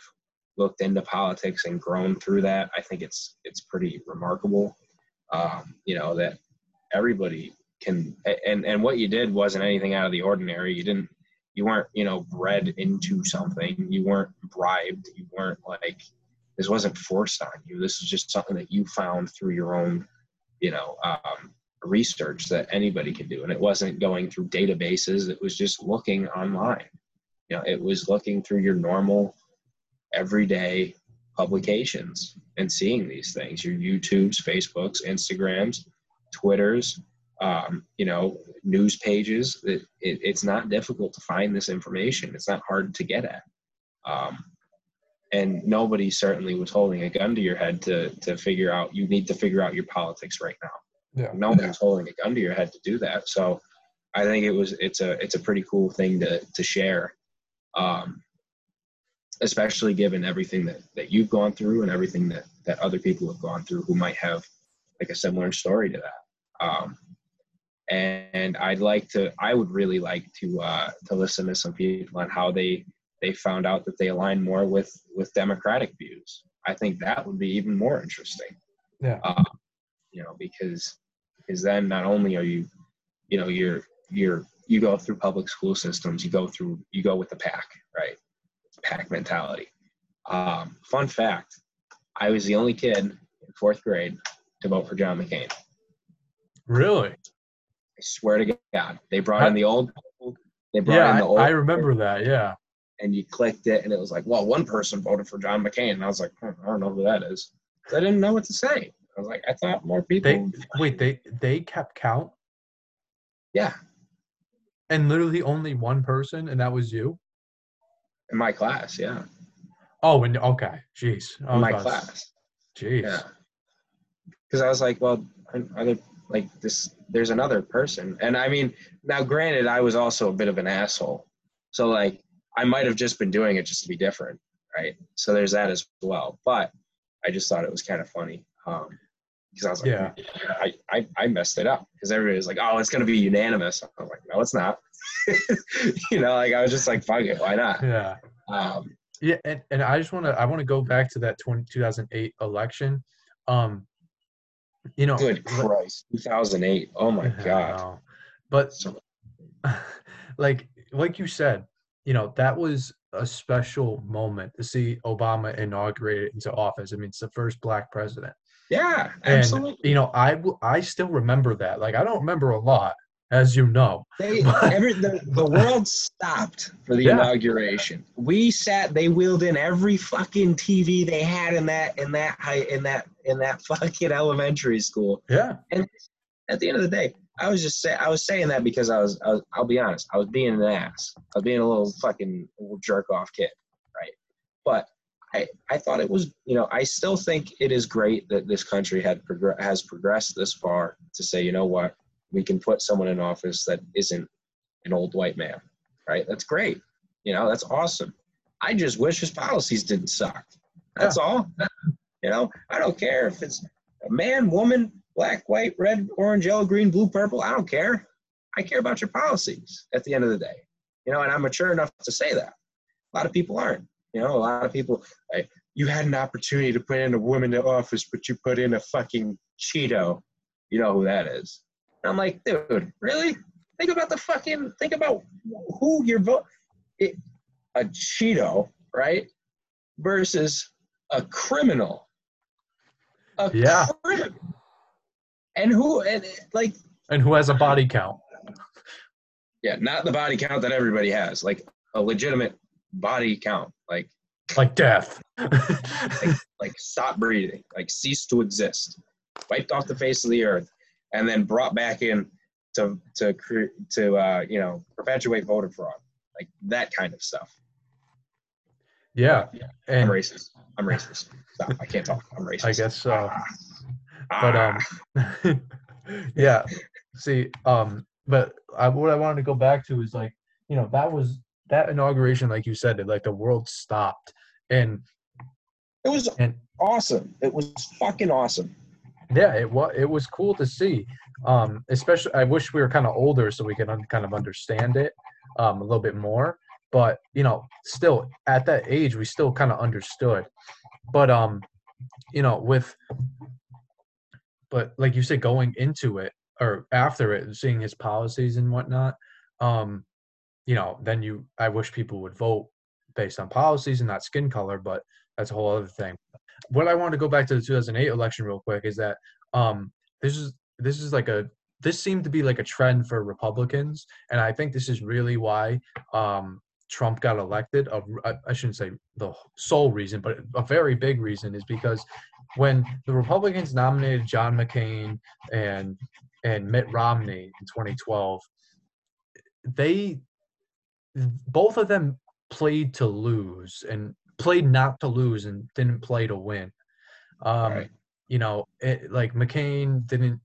looked into politics and grown through that. I think it's it's pretty remarkable. Um, you know that everybody can and and what you did wasn't anything out of the ordinary you didn't you weren't you know bred into something you weren't bribed you weren't like this wasn't forced on you this is just something that you found through your own you know um, research that anybody can do and it wasn't going through databases it was just looking online you know it was looking through your normal everyday publications and seeing these things your youtubes facebooks instagrams twitters um, you know, news pages. It, it, it's not difficult to find this information. It's not hard to get at. Um, and nobody certainly was holding a gun to your head to, to figure out, you need to figure out your politics right now. Yeah. No one's holding a gun to your head to do that. So I think it was, it's a, it's a pretty cool thing to, to share. Um, especially given everything that, that you've gone through and everything that, that other people have gone through who might have like a similar story to that. Um, and I'd like to. I would really like to uh, to listen to some people on how they they found out that they align more with with democratic views. I think that would be even more interesting. Yeah. Uh, you know, because because then not only are you, you know, you're you're you go through public school systems, you go through you go with the pack, right? Pack mentality. Um, fun fact: I was the only kid in fourth grade to vote for John McCain. Really? I swear to God, they brought in the old. They brought yeah, in the old. I, I remember that. Yeah. And you clicked it, and it was like, well, one person voted for John McCain, and I was like, hmm, I don't know who that is. I didn't know what to say. I was like, I thought more people. They wait. They they kept count. Yeah. And literally only one person, and that was you. In my class, yeah. Oh, and okay, jeez. Oh, in my class. Jeez. Yeah. Because I was like, well, are there like this there's another person and i mean now granted i was also a bit of an asshole so like i might have just been doing it just to be different right so there's that as well but i just thought it was kind of funny um because i was like yeah. I, I i messed it up. Because everybody was like oh it's going to be unanimous. I'm like no it's not. *laughs* You know like i was just like fuck it why not? Yeah. Um yeah and, and i just want to i want to go back to that 20, 2008 election. Um you know good christ 2008 oh my *laughs* god. but *laughs* like like you said you know that was a special moment to see obama inaugurated into office. I mean it's the first black president yeah absolutely and, you know i i still remember that like i don't remember a lot as you know. They, *laughs* every, the, the world stopped for the yeah. inauguration. We sat. They wheeled in every fucking TV they had in that in that high in that in that *laughs* fucking elementary school. Yeah. And at the end of the day, I was just say I was saying that because I was, I was I'll be honest. I was being an ass. I was being a little fucking little jerk off kid, right? But I, I thought it was, you know, I still think it is great that this country had progr- has progressed this far to say, you know what, we can put someone in office that isn't an old white man. right? That's great. You know, that's awesome. I just wish his policies didn't suck. That's yeah. all. *laughs* You know, I don't care if it's a man, woman, black, white, red, orange, yellow, green, blue, purple. I don't care. I care about your policies at the end of the day. You know, and I'm mature enough to say that. A lot of people aren't. You know, a lot of people, like, you had an opportunity to put in a woman in office, but you put in a fucking Cheeto. You know who that is. And I'm like, dude, really? Think about the fucking, think about who you're voting. A Cheeto, right? Versus a criminal. A yeah. Criminal. And who, and like, and who has a body count. Yeah, not the body count that everybody has, like a legitimate body count, like like death, like, *laughs* like stop breathing, like cease to exist, wiped off the face of the earth, and then brought back in to to to uh, you know perpetuate voter fraud, like that kind of stuff. Yeah, and I'm racist. I'm racist. Stop. I can't talk. I'm racist. I guess so. Ah. But um, *laughs* yeah. See, um, but I, what I wanted to go back to is like, you know, that was that inauguration, like you said, it like the world stopped, and it was and, awesome. It was fucking awesome. Yeah, it was. It was cool to see. Um, especially, I wish we were kind of older so we could un- kind of understand it um, a little bit more. But you know, still at that age, we still kind of understood. But um, you know, with but like you said, going into it, or after it, seeing his policies and whatnot, um, you know, then you I wish people would vote based on policies and not skin color, but that's a whole other thing. What I want to go back to the 2008 election real quick is that um, this is this is like a this seemed to be like a trend for Republicans, and I think this is really why um, Trump got elected. Of I shouldn't say the sole reason, but a very big reason is because when the Republicans nominated John McCain and and Mitt Romney in 2012, they both of them played to lose and played not to lose and didn't play to win. Um, right. You know, it, like McCain didn't.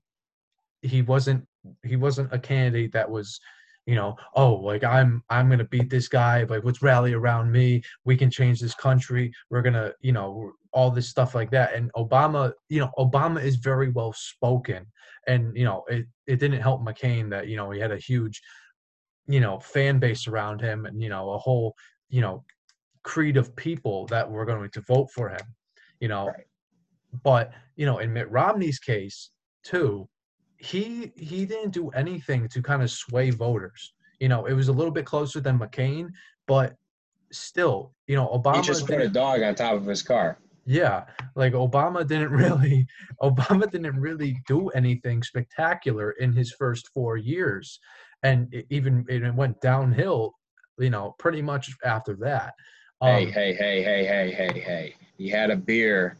He wasn't. He wasn't a candidate that was you know, oh, like I'm I'm gonna beat this guy. Like let's rally around me. We can change this country. We're gonna, you know, all this stuff like that. And Obama, you know, Obama is very well spoken, and you know, it it didn't help McCain that you know he had a huge, you know, fan base around him, and you know, a whole, you know, creed of people that were going to vote for him. You know, right. but you know, in Mitt Romney's case too, he he didn't do anything to kind of sway voters. You know, it was a little bit closer than McCain, but still, you know, Obama. He just put a dog on top of his car. Yeah, like Obama didn't really *laughs* Obama didn't really do anything spectacular in his first four years, and it even it went downhill. You know, pretty much after that. Um, hey, hey, hey, hey, hey, hey, hey! He had a beer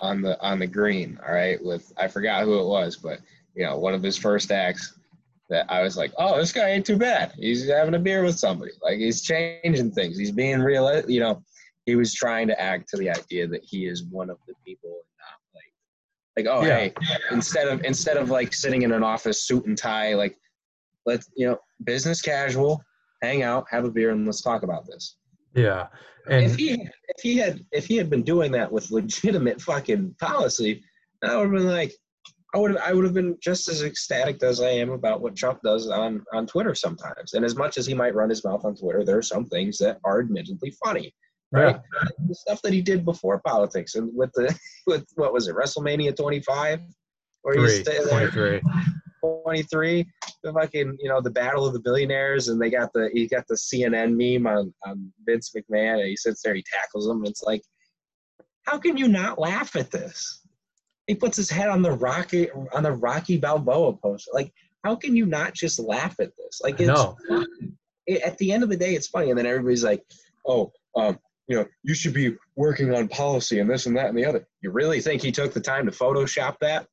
on the on the green. All right, with I forgot who it was, but you know, one of his first acts that I was like, oh, this guy ain't too bad. He's having a beer with somebody. Like he's changing things. He's being real. You know, he was trying to act to the idea that he is one of the people, not like, like oh yeah. hey, instead of instead of like sitting in an office suit and tie, like let's you know, business casual, hang out, have a beer, and let's talk about this. Yeah. And if he if he had if he had been doing that with legitimate fucking policy, I would have been like, I would have I would have been just as ecstatic as I am about what Trump does on on Twitter sometimes. And as much as he might run his mouth on Twitter, there are some things that are admittedly funny. Right. Yeah. The stuff that he did before politics and with the *laughs* with what was it, WrestleMania twenty five? Or Three, 23. 23 the fucking you know the battle of the billionaires and they got the he got the cnn meme on, on vince mcmahon and he sits there he tackles him and it's like how can you not laugh at this? He puts his head on the rocky on the rocky balboa poster. Like how can you not just laugh at this? Like it's it, at the end of the day it's funny and then everybody's like oh um, you know you should be working on policy and this and that and the other. You really think he took the time to photoshop that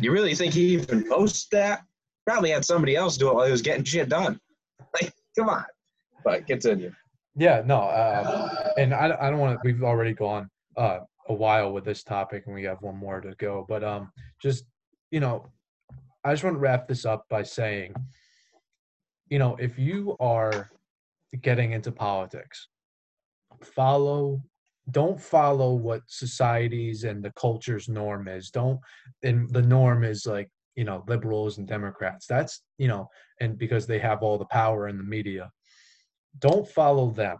you really think he even posted that? Probably had somebody else do it while he was getting shit done. *laughs* Like, come on. But continue. Yeah, no, uh, and I, I don't want to. We've already gone uh, a while with this topic, and we have one more to go. But um, just you know, I just want to wrap this up by saying, you know, if you are getting into politics. Follow don't follow what society's and the culture's norm is. Don't and the norm is like, you know, liberals and Democrats. That's, you know, and because they have all the power in the media. Don't follow them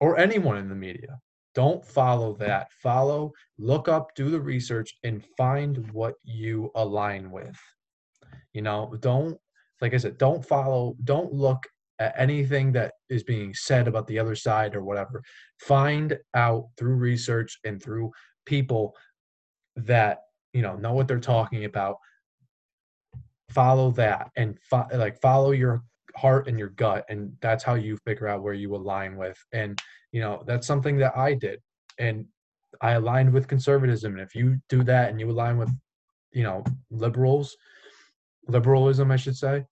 or anyone in the media. Don't follow mm. that. Follow, look up, do the research, and find what you align with. You know, don't, like I said, don't follow, don't look anything that is being said about the other side or whatever. Find out through research and through people that, you know, know what they're talking about. Follow that and fo- like follow your heart and your gut and that's how you figure out where you align with and you know that's something that i did and i aligned with conservatism and if you do that and you align with you know liberals liberalism i should say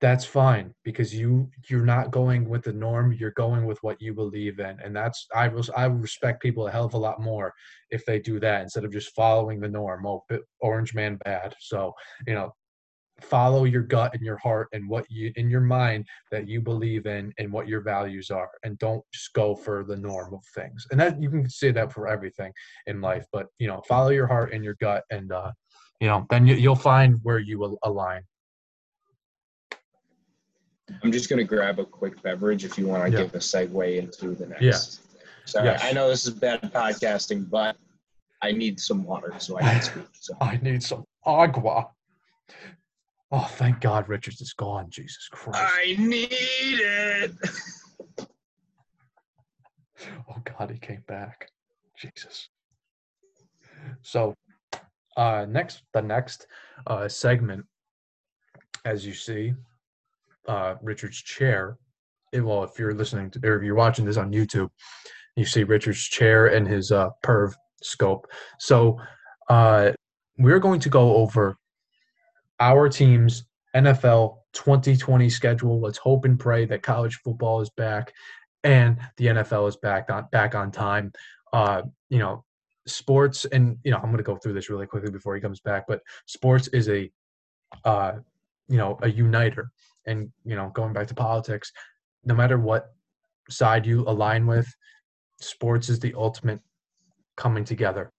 that's fine because you you're not going with the norm you're going with what you believe in and that's i was i respect people a hell of a lot more if they do that instead of just following the norm. Oh orange man bad. So you know follow your gut and your heart and what you in your mind that you believe in and what your values are and don't just go for the norm of things. And that you can say that for everything in life but you know follow your heart and your gut and uh you know then you, you'll find where you will align i'm just going to grab a quick beverage if you want to yeah. give a segue into the next yeah. sorry yes. i know this is bad podcasting but i need some water so i can speak so i need some agua Oh, thank God Richards is gone. Jesus Christ. I need it. *laughs* oh God, he came back. Jesus. So, uh, next, the next uh, segment, as you see, uh, Richard's chair. It, well, if you're listening to, or if you're watching this on YouTube, you see Richard's chair and his uh, perv scope. So, uh, we're going to go over our team's NFL 2020 schedule. Let's hope and pray that college football is back and the NFL is back on back on time. Uh, you know, sports and you know, I'm going to go through this really quickly before he comes back, but sports is a uh, you know, a uniter. And you know, going back to politics, no matter what side you align with, sports is the ultimate coming together.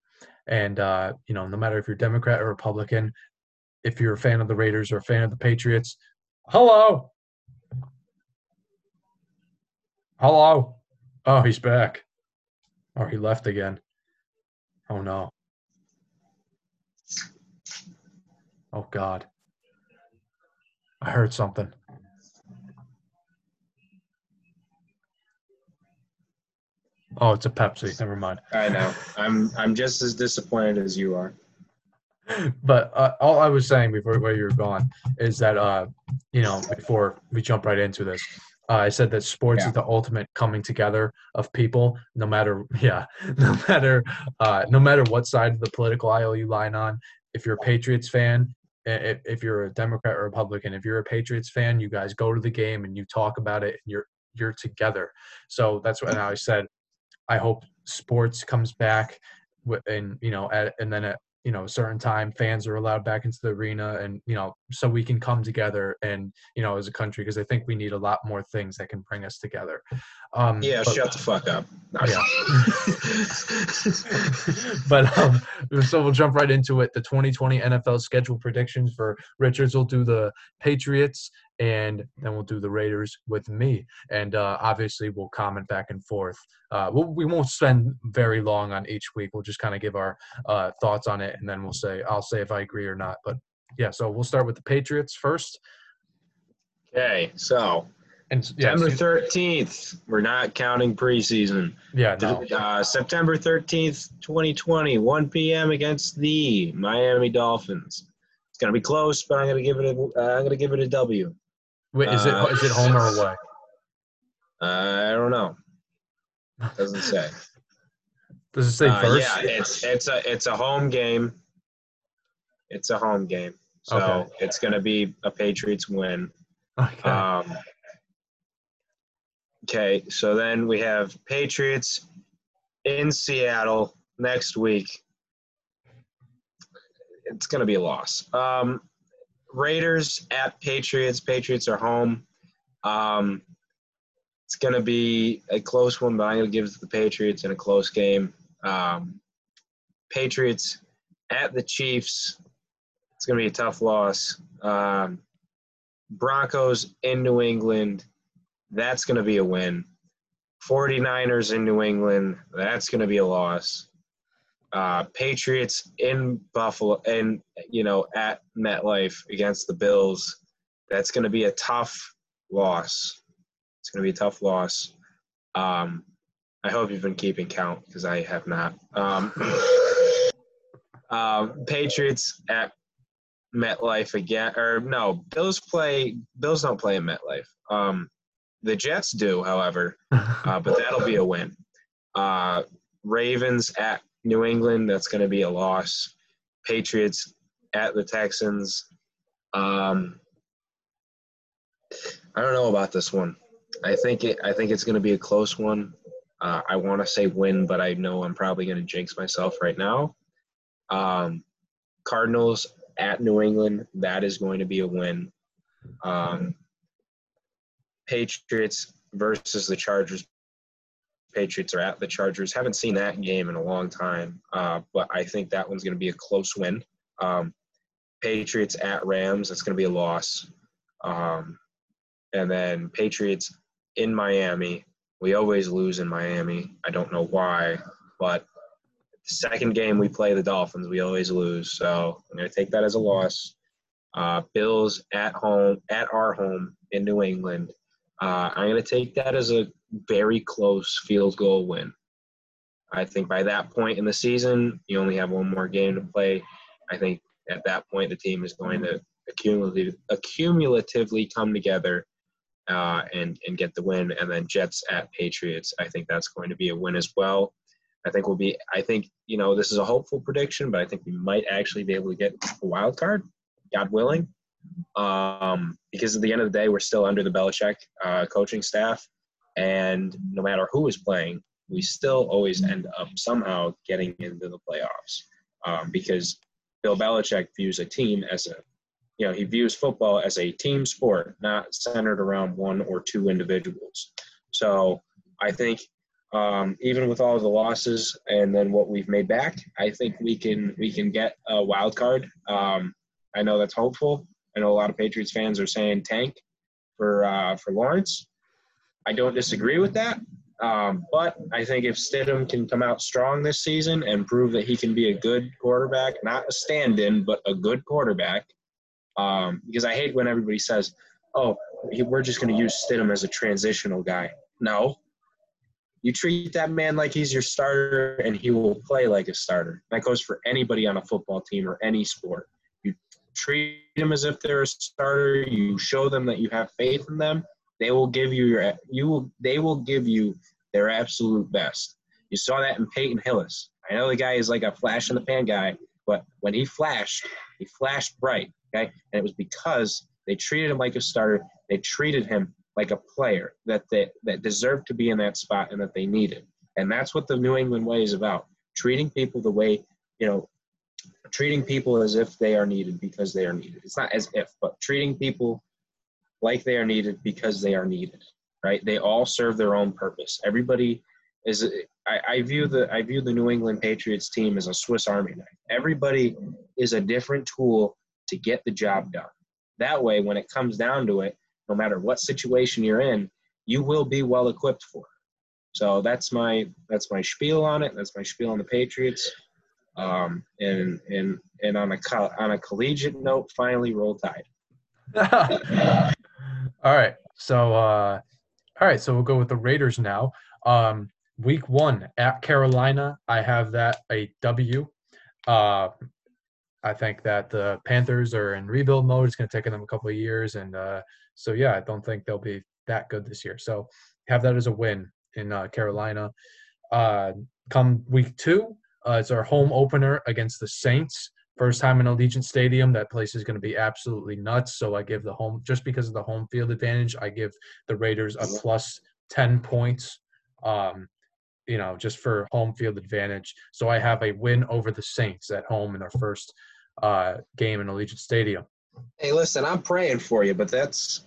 And uh, you know, no matter if you're Democrat or Republican, if you're a fan of the Raiders or a fan of the Patriots. Hello. Hello. Oh, he's back. Or oh, he left again. Oh no. Oh God. I heard something. Oh, it's a Pepsi. Never mind. I know. I'm I'm just as disappointed as you are but uh, all I was saying before where you were gone is that uh, you know before we jump right into this, uh, I said that sports yeah. is the ultimate coming together of people, no matter *laughs* yeah, *laughs* no matter uh, no matter what side of the political aisle you line on. If you're a Patriots fan, if, if you're a Democrat or Republican, if you're a Patriots fan, you guys go to the game and you talk about it, and you're you're together. So that's what I said. I hope sports comes back, and you know, and then you know a certain time fans are allowed back into the arena and you know so we can come together and you know as a country because i think we need a lot more things that can bring us together um yeah but, shut the fuck up no. yeah. *laughs* but um so we'll jump right into it the 2020 nfl schedule predictions for richards will do the patriots and then we'll do the Raiders with me. And uh, obviously, we'll comment back and forth. Uh, we'll, we won't spend very long on each week. We'll just kind of give our uh, thoughts on it, and then we'll say I'll say if I agree or not. But yeah, so we'll start with the Patriots first. Okay, so and September thirteenth. We're not counting preseason. Yeah, no. Uh, September thirteenth, twenty twenty, one p.m. against the Miami Dolphins. It's gonna be close, but I'm gonna give it a. am gonna give it a W. Wait, is it uh, is it home or away? *laughs* I don't know. Doesn't say. *laughs* Does it say first? Uh, yeah, it's it's a it's a home game. It's a home game, so okay. it's going to be a Patriots win. Okay. Um, okay, so then we have Patriots in Seattle next week. It's going to be a loss. Um, Raiders at Patriots. Patriots are home. Um, It's going to be a close one, but I'm going to give it to the Patriots in a close game. Um, Patriots at the Chiefs. It's going to be a tough loss. Um, Broncos in New England. That's going to be a win. 49ers in New England. That's going to be a loss. Uh, Patriots in Buffalo and you know at MetLife against the Bills. That's going to be a tough loss. It's going to be a tough loss. Um, I hope you've been keeping count because I have not. Um, *laughs* um, Patriots at MetLife again, or no, Bills play. Bills don't play in MetLife. Um, the Jets do, however, *laughs* uh, but that'll be a win. Uh, Ravens at New England, that's going to be a loss. Patriots at the Texans. Um, I don't know about this one. I think it. I think it's going to be a close one. Uh, I want to say win, but I know I'm probably going to jinx myself right now. Um, Cardinals at New England. That is going to be a win. Um, Patriots versus the Chargers. Patriots are at the Chargers. Haven't seen that game in a long time, uh, but I think that one's going to be a close win. Um, Patriots at Rams. That's going to be a loss. Um, and then Patriots in Miami. We always lose in Miami. I don't know why, but the second game we play the Dolphins, we always lose. So I'm going to take that as a loss. Uh, Bills at home, at our home in New England. Uh, I'm going to take that as a very close field goal win. I think by that point in the season, you only have one more game to play. I think at that point, the team is going to accumulatively, accumulatively come together uh, and and get the win. And then Jets at Patriots, I think that's going to be a win as well. I think we'll be. I think you know this is a hopeful prediction, but I think we might actually be able to get a wild card, God willing um, because at the end of the day, we're still under the Belichick uh, coaching staff, and no matter who is playing, we still always end up somehow getting into the playoffs um, because Bill Belichick views a team as a, you know, he views football as a team sport, not centered around one or two individuals. So I think um, even with all the losses and then what we've made back, I think we can we can get a wild card. Um, I know that's hopeful, I know a lot of Patriots fans are saying tank for uh, for Lawrence. I don't disagree with that, um, but I think if Stidham can come out strong this season and prove that he can be a good quarterback, not a stand-in, but a good quarterback, um, because I hate when everybody says, "Oh, we're just going to use Stidham as a transitional guy." No, you treat that man like he's your starter, and he will play like a starter. That goes for anybody on a football team or any sport You treat them as if they're a starter. You show them that you have faith in them. They will give you your you will they will give you their absolute best. You saw that in Peyton Hillis. I know the guy is like a flash in the pan guy, but when he flashed, he flashed bright. Okay, and it was because they treated him like a starter. They treated him like a player that they, that deserved to be in that spot and that they needed. And that's what the New England way is about: treating people the way you know treating people as if they are needed because they are needed. It's not as if, but treating people like they are needed because they are needed. Right? They all serve their own purpose. Everybody is. I, I view the I view the New England Patriots team as a Swiss Army knife. Everybody is a different tool to get the job done. That way, when it comes down to it, no matter what situation you're in, you will be well equipped for it. So that's my that's my spiel on it. That's my spiel on the Patriots. Um, and and and on a on a collegiate note, finally roll tide. *laughs* all right, so uh, all right, so we'll go with the Raiders now. Um, week one at Carolina, I have that a W. Uh, I think that the Panthers are in rebuild mode. It's going to take them a couple of years, and uh, so yeah, I don't think they'll be that good this year. So have that as a win in uh, Carolina. Uh, come week two, uh, it's our home opener against the Saints. First time in Allegiant Stadium. That place is going to be absolutely nuts. So I give the home, just because of the home field advantage, I give the Raiders a plus 10 points, um, you know, just for home field advantage. So I have a win over the Saints at home in their first uh, game in Allegiant Stadium. Hey, listen, I'm praying for you, but that's,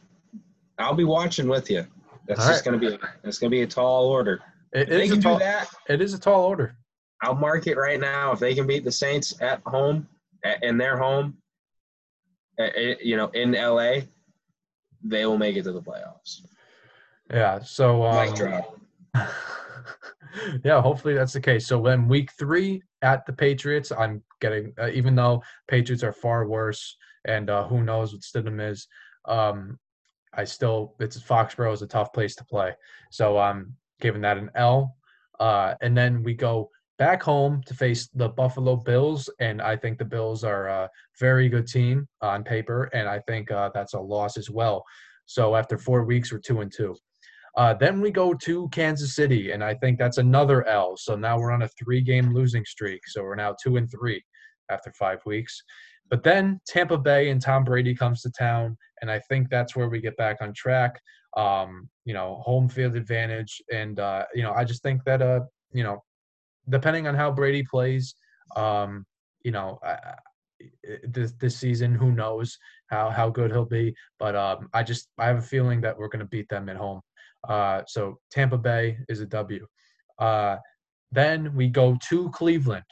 I'll be watching with you. That's All just gonna be it's gonna be a tall order. It they is a can tall. do that, It is a tall order. I'll mark it right now. If they can beat the Saints at home, in their home, you know, in LA, they will make it to the playoffs. Yeah. So um, *laughs* yeah, hopefully that's the case. So when week three at the Patriots, I'm getting uh, even though Patriots are far worse, and uh, who knows what Stidham is. Um, I still it's Foxborough is a tough place to play, so I'm giving that an L. Uh, and then we go back home to face the Buffalo Bills, and I think the Bills are a very good team on paper, and I think uh, that's a loss as well. So after four weeks, we're two and two. Uh, then we go to Kansas City, and I think that's another L. So now we're on a three-game losing streak. So we're now two and three after five weeks. But then Tampa Bay and Tom Brady comes to town, and I think that's where we get back on track. Um, you know, home field advantage, and uh, you know, I just think that uh, you know, depending on how Brady plays, um, you know, I, this this season, who knows how how good he'll be. But um, I just I have a feeling that we're going to beat them at home. Uh, so Tampa Bay is a W. Uh, then we go to Cleveland.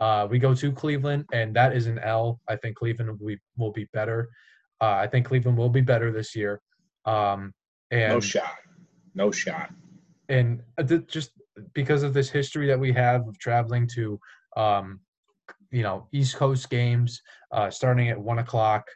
Uh, we go to Cleveland, and that is an L. I think Cleveland will be, will be better. Uh, I think Cleveland will be better this year. Um, and No shot. No shot. and uh, th- just because of this history that we have of traveling to um, you know east coast games uh, starting at one o'clock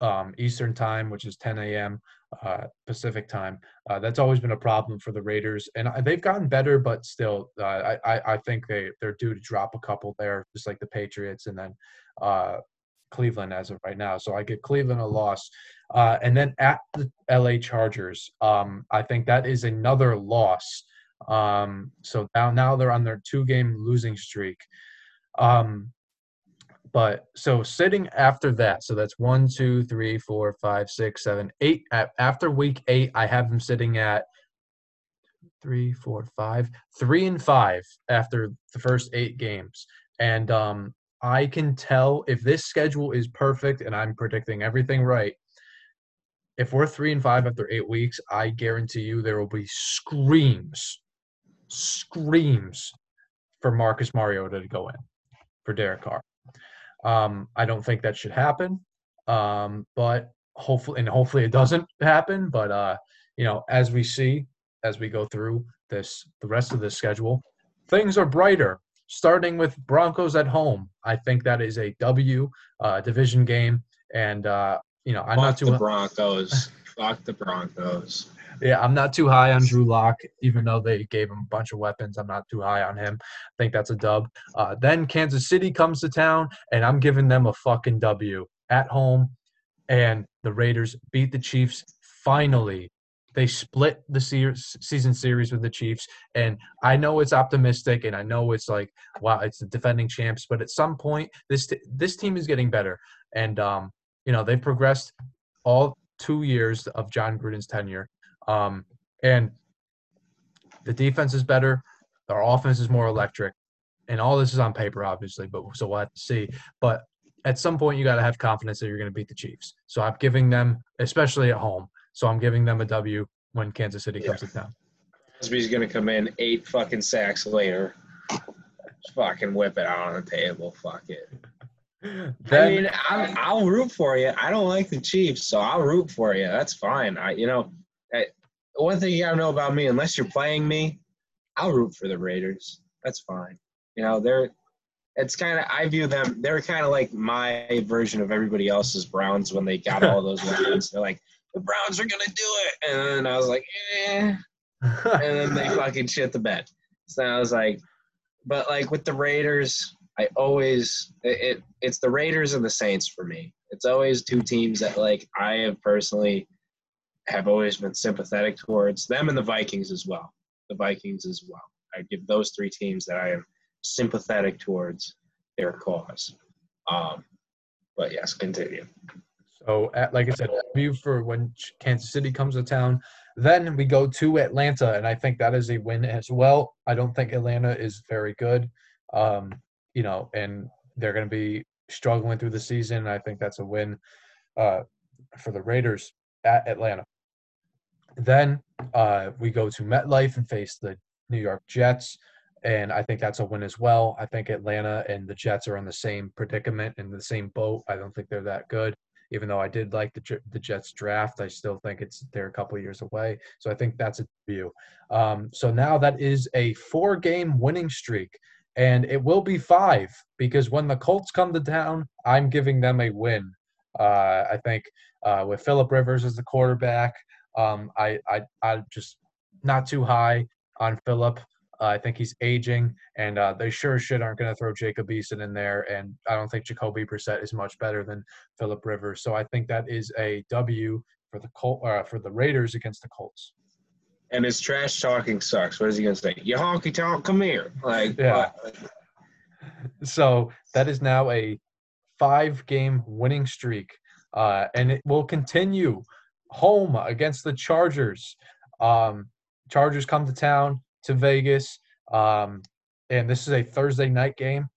um, eastern time which is 10 a.m uh, pacific time uh, that's always been a problem for the raiders. And they've gotten better but still uh, I, I think they they're due to drop a couple there just like the patriots and then uh, cleveland as of right now. So i give cleveland a loss. Uh, and then at the la chargers um, i think that is another loss um, so now now they're on their two game losing streak. Um, but so sitting after that, so that's one, two, three, four, five, six, seven, eight. A- After week eight, I have them sitting at three, four, five, three and five after the first eight games. And um, I can tell if this schedule is perfect and I'm predicting everything right. If we're three and five after eight weeks, I guarantee you there will be screams, screams for Marcus Mariota to go in for Derek Carr. Um, I don't think that should happen, um, but hopefully, and hopefully it doesn't happen. But uh, you know, as we see as we go through this, the rest of the schedule, things are brighter. Starting with Broncos at home, I think that is a W uh, division game, and uh, you know, I'm not too the Broncos. *laughs* Fuck the Broncos. Yeah, I'm not too high on Drew Lock, even though they gave him a bunch of weapons. I'm not too high on him. I think that's a dub. Uh, then Kansas City comes to town, and I'm giving them a fucking W at home. And the Raiders beat the Chiefs finally. They split the season series with the Chiefs, and I know it's optimistic, and I know it's like, wow, it's the defending champs. But at some point, this this team is getting better, and um, you know they've progressed all two years of Jon Gruden's tenure. Um, and the defense is better. Our offense is more electric. And all this is on paper, obviously, but so we'll have to see. But at some point, you got to have confidence that you're going to beat the Chiefs. So I'm giving them, especially at home. So I'm giving them a W when Kansas City comes to town. Crosby's gonna come in eight fucking sacks later. Just fucking whip it out on the table. Fuck it. I Then, mean, I'll, I'll root for you. I don't like the Chiefs, so I'll root for you. That's fine. I, you know, I, one thing you gotta know about me, unless you're playing me, I'll root for the Raiders. That's fine. You know, they're. It's kind of I view them. They're kind of like my version of everybody else's Browns when they got all those weapons. They're like, the Browns are gonna do it, and then I was like, eh and then they fucking shit the bed. So I was like, but like with the Raiders, I always it, it it's the Raiders and the Saints for me. It's always two teams that like I have personally have always been sympathetic towards them and the Vikings as well. The Vikings as well. I give those three teams that I am sympathetic towards their cause. Um, but yes, continue. So, at, like I said, view for when Kansas City comes to town. Then we go to Atlanta, and I think that is a win as well. I don't think Atlanta is very good, um, you know, and they're going to be struggling through the season. I think that's a win uh, for the Raiders at Atlanta. Then uh, we go to MetLife and face the New York Jets, and I think that's a win as well. I think Atlanta and the Jets are in the same predicament in the same boat. I don't think they're that good. Even though I did like the the Jets draft, I still think it's they're a couple years away. So I think that's a view. Um, so now that is a four-game winning streak, and it will be five because when the Colts come to town, I'm giving them a win. Uh, I think uh, with Philip Rivers as the quarterback, um, I, I I just not too high on Philip. Uh, I think he's aging, and uh, they sure shit aren't going to throw Jacob Eason in there. And I don't think Jacoby Brissett is much better than Philip Rivers. So I think that is a W for the Col- uh, for the Raiders against the Colts. And his trash talking sucks. What is he going to say? You honky tonk, come here. Like, Yeah. what? So that is now a five game winning streak, uh, and it will continue home against the Chargers. Um, Chargers come to town to Vegas, um, and this is a Thursday night game.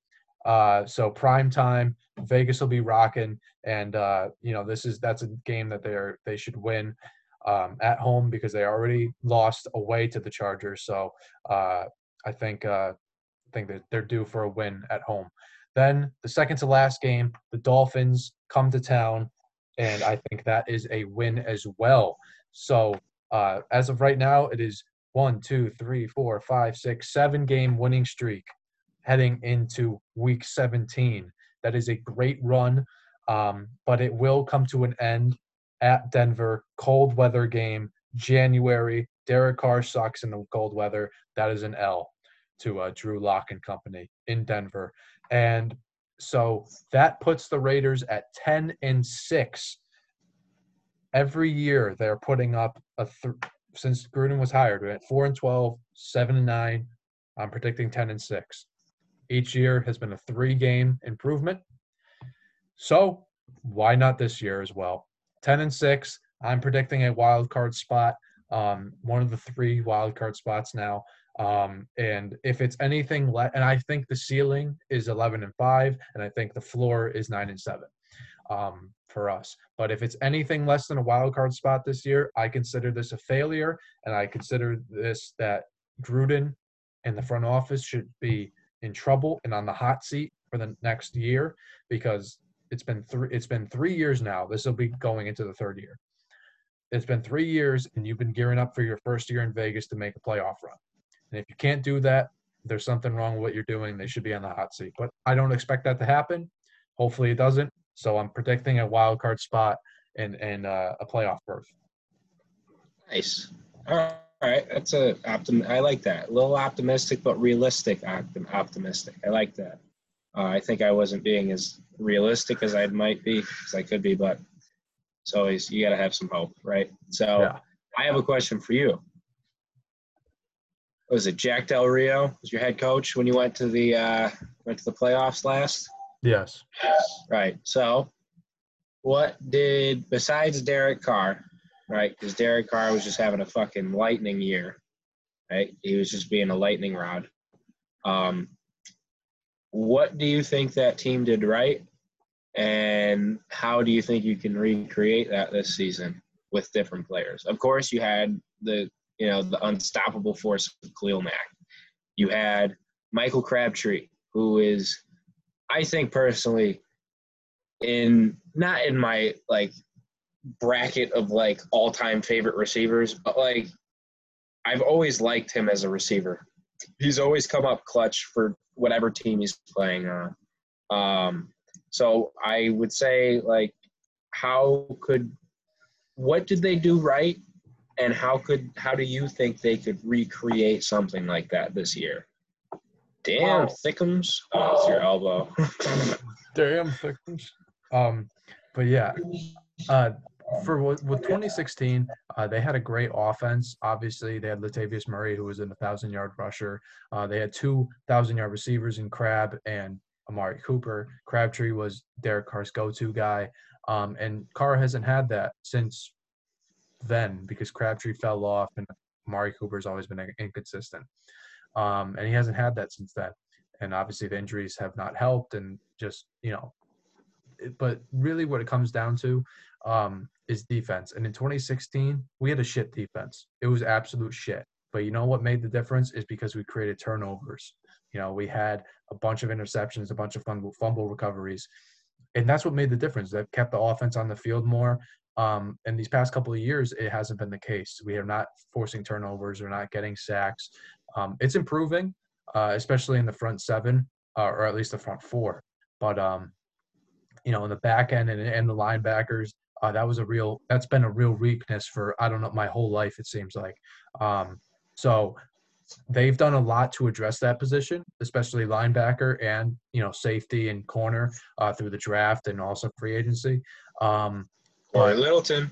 Uh, so prime time, Vegas will be rocking, and uh, you know this is that's a game that they're they should win um, at home because they already lost away to the Chargers. So uh, I think uh, I think that they're due for a win at home. Then the second to last game, the Dolphins come to town, and I think that is a win as well. So uh, as of right now, it is one, two, three, four, five, six, seven game winning streak heading into week 17. That is a great run, um, but it will come to an end at Denver. Cold weather game, January. Derek Carr sucks in the cold weather. That is an L to uh, Drew Lock and company in Denver. And so that puts the Raiders at 10 and 6. Every year they're putting up a th- since Gruden was hired, we're at 4 and 12, 7 and 9. I'm predicting 10 and 6. Each year has been a three game improvement. So why not this year as well? 10 and 6. I'm predicting a wild card spot, um, one of the three wild card spots now. Um, and if it's anything less, and I think the ceiling is 11 and 5, and I think the floor is 9 and 7 um, for us. But if it's anything less than a wild card spot this year, I consider this a failure, and I consider this that Gruden and the front office should be in trouble and on the hot seat for the next year because it's been three it's been three years now. This will be going into the third year. It's been three years, and you've been gearing up for your first year in Vegas to make a playoff run. And if you can't do that, there's something wrong with what you're doing. They should be on the hot seat. But I don't expect that to happen. Hopefully, it doesn't. So I'm predicting a wild card spot and and uh, a playoff berth. Nice. All right, that's a optim. I like that. A little optimistic, but realistic. Optim- optimistic. I like that. Uh, I think I wasn't being as realistic as I might be, as I could be, but it's always you got to have some hope, right? So Yeah. I have a question for you. Was it Jack Del Rio was your head coach when you went to the uh, went to the playoffs last? Yes. Right. So, what did besides Derek Carr, right? Because Derek Carr was just having a fucking lightning year, right? He was just being a lightning rod. Um, what do you think that team did right, and how do you think you can recreate that this season with different players? Of course, you had the you know the unstoppable force of Khalil Mack. You had Michael Crabtree, who is I think personally, in not in my like bracket of like all time favorite receivers, but like I've always liked him as a receiver. He's always come up clutch for whatever team he's playing on. Um, so I would say like, how could what did they do right, and how could how do you think they could recreate something like that this year? Damn, Wow. Thickums. Oh, it's your elbow. *laughs* Damn thickness. Um, but yeah, uh, for with, with 2016, uh, they had a great offense. Obviously, they had Latavius Murray, who was in a thousand yard rusher. Uh, they had two thousand yard receivers in Crab and Amari Cooper. Crabtree was Derek Carr's go to guy. Um, and Carr hasn't had that since then because Crabtree fell off and Amari Cooper's always been inconsistent. Um, and he hasn't had that since then. And obviously, the injuries have not helped. And just, you know, but really, what it comes down to um, is defense. And in 2016, we had a shit defense. It was absolute shit. But you know what made the difference is because we created turnovers. You know, we had a bunch of interceptions, a bunch of fumble, fumble recoveries, and that's what made the difference. That kept the offense on the field more. Um, in these past couple of years, it hasn't been the case. We are not forcing turnovers. We're not getting sacks. Um, it's improving, uh, especially in the front seven, uh, or at least the front four. But um, you know, in the back end and, and the linebackers, uh, that was a real. That's been a real weakness for I don't know my whole life. It seems like. Um, so they've done a lot to address that position, especially linebacker and you know safety and corner uh, through the draft and also free agency. Um, Cory Littleton.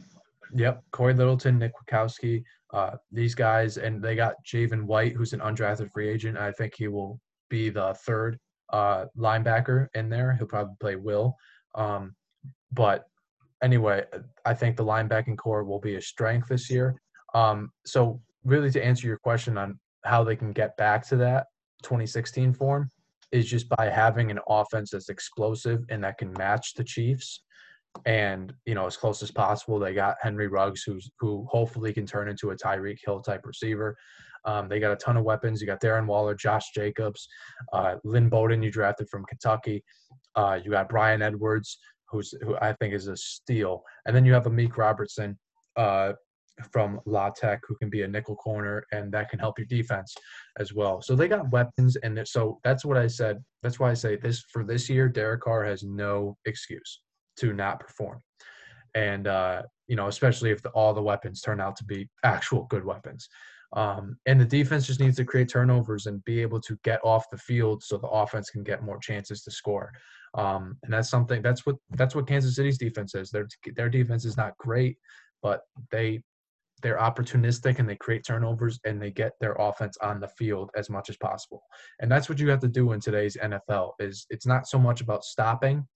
Yep, Cory Littleton, Nick Kwiatkowski, uh, these guys, and they got Javin White, who's an undrafted free agent. I think he will be the third uh, linebacker in there. He'll probably play Will. Um, but anyway, I think the linebacking core will be a strength this year. Um, so really, to answer your question on how they can get back to that 2016 form is just by having an offense that's explosive and that can match the Chiefs and you know as close as possible. They got Henry Ruggs, who's who hopefully can turn into a Tyreek Hill type receiver. Um, they got a ton of weapons. You got Darren Waller, Josh Jacobs, uh, Lynn Bowden, you drafted from Kentucky. Uh, you got Bryan Edwards, who's who I think is a steal, and then you have Amik Robertson uh, from La Tech, who can be a nickel corner, and that can help your defense as well. So they got weapons, and so that's what I said. That's why I say this for this year. Derek Carr has no excuse to not perform. And, uh, you know, especially if the, all the weapons turn out to be actual good weapons. Um, and the defense just needs to create turnovers and be able to get off the field so the offense can get more chances to score. Um, and that's something that's what that's what Kansas City's defense is. Their their defense is not great, but they they're opportunistic and they create turnovers and they get their offense on the field as much as possible. And that's what you have to do in today's NFL. Is it's not so much about stopping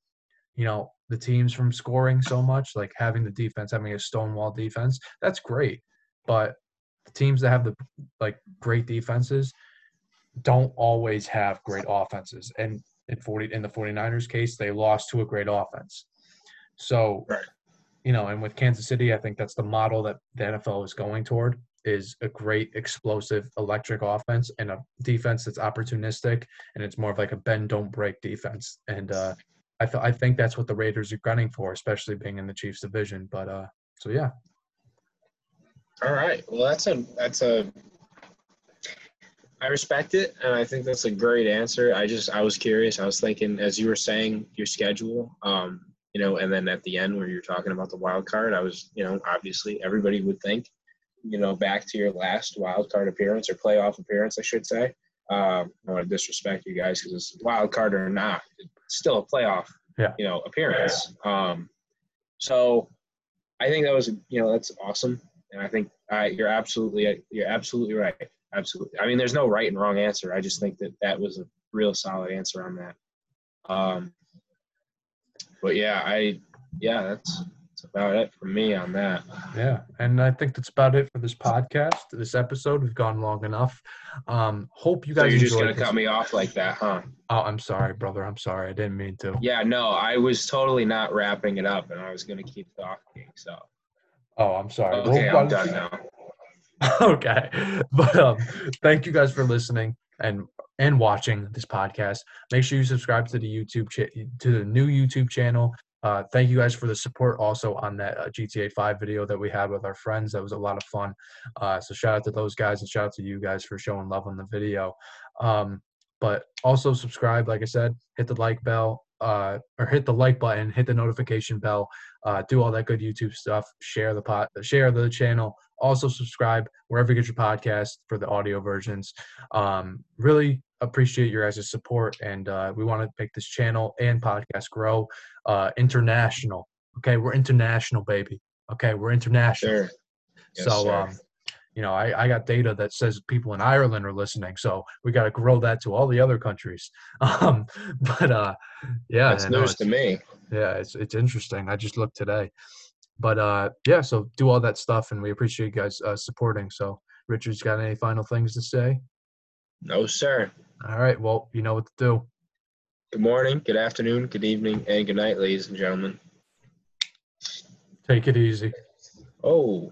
you know the teams from scoring so much like having the defense having a stonewall defense that's great but the teams that have the like great defenses don't always have great offenses and in 40 in the 49ers case they lost to a great offense so right. you know and with Kansas City I think that's the model that the NFL is going toward is a great explosive electric offense and a defense that's opportunistic and it's more of like a bend don't break defense and uh I, th- I think that's what the Raiders are gunning for, especially being in the Chiefs division. But uh, so yeah. All right. Well, that's a that's a. I respect it, and I think that's a great answer. I just I was curious. I was thinking as you were saying your schedule, um, you know, and then at the end where you're talking about the wild card, I was, you know, obviously everybody would think, you know, back to your last wild card appearance or playoff appearance, I should say. Um, I want to disrespect you guys because it's wild card or not, it's still a playoff, yeah. you know, appearance. Um, so I think that was, you know, that's awesome, and I think uh, you're absolutely, you're absolutely right. Absolutely. I mean, there's no right and wrong answer. I just think that that was a real solid answer on that. Um, but yeah, I, yeah, that's that's about it for me on that. Yeah, and I think that's about it for this podcast. This episode, we've gone long enough. Um, hope you guys. So you're just gonna this. cut me off like that, huh? Oh, I'm sorry, brother. I'm sorry. I didn't mean to. Yeah, no, I was totally not wrapping it up, and I was gonna keep talking. So. Oh, I'm sorry. Okay, well, I'm done now. *laughs* okay, but um, thank you guys for listening and and watching this podcast. Make sure you subscribe to the YouTube cha- to the new YouTube channel. Uh, thank you guys for the support also on that uh, GTA 5 video that we had with our friends. That was a lot of fun. Uh, so shout out to those guys and shout out to you guys for showing love on the video. Um, but also subscribe, like I said, hit the like bell uh, or hit the like button, hit the notification bell, uh, do all that good YouTube stuff. Share the pot, share the channel. Also subscribe wherever you get your podcast for the audio versions. Um, really appreciate your guys' support, and uh, we want to make this channel and podcast grow uh, international. Okay, we're international, baby. Okay, we're international. Sure. Yes, so, sir. um, you know, I, I got data that says people in Ireland are listening, so we got to grow that to all the other countries. *laughs* Um, but uh, yeah, That's news to me. yeah, it's it's interesting. I just looked today, but uh, yeah. So do all that stuff, and we appreciate you guys uh, supporting. So, Richard's got any final things to say? No, sir. All right. Well, you know what to do. Good morning, good afternoon, good evening, and good night, ladies and gentlemen. Take it easy. Oh,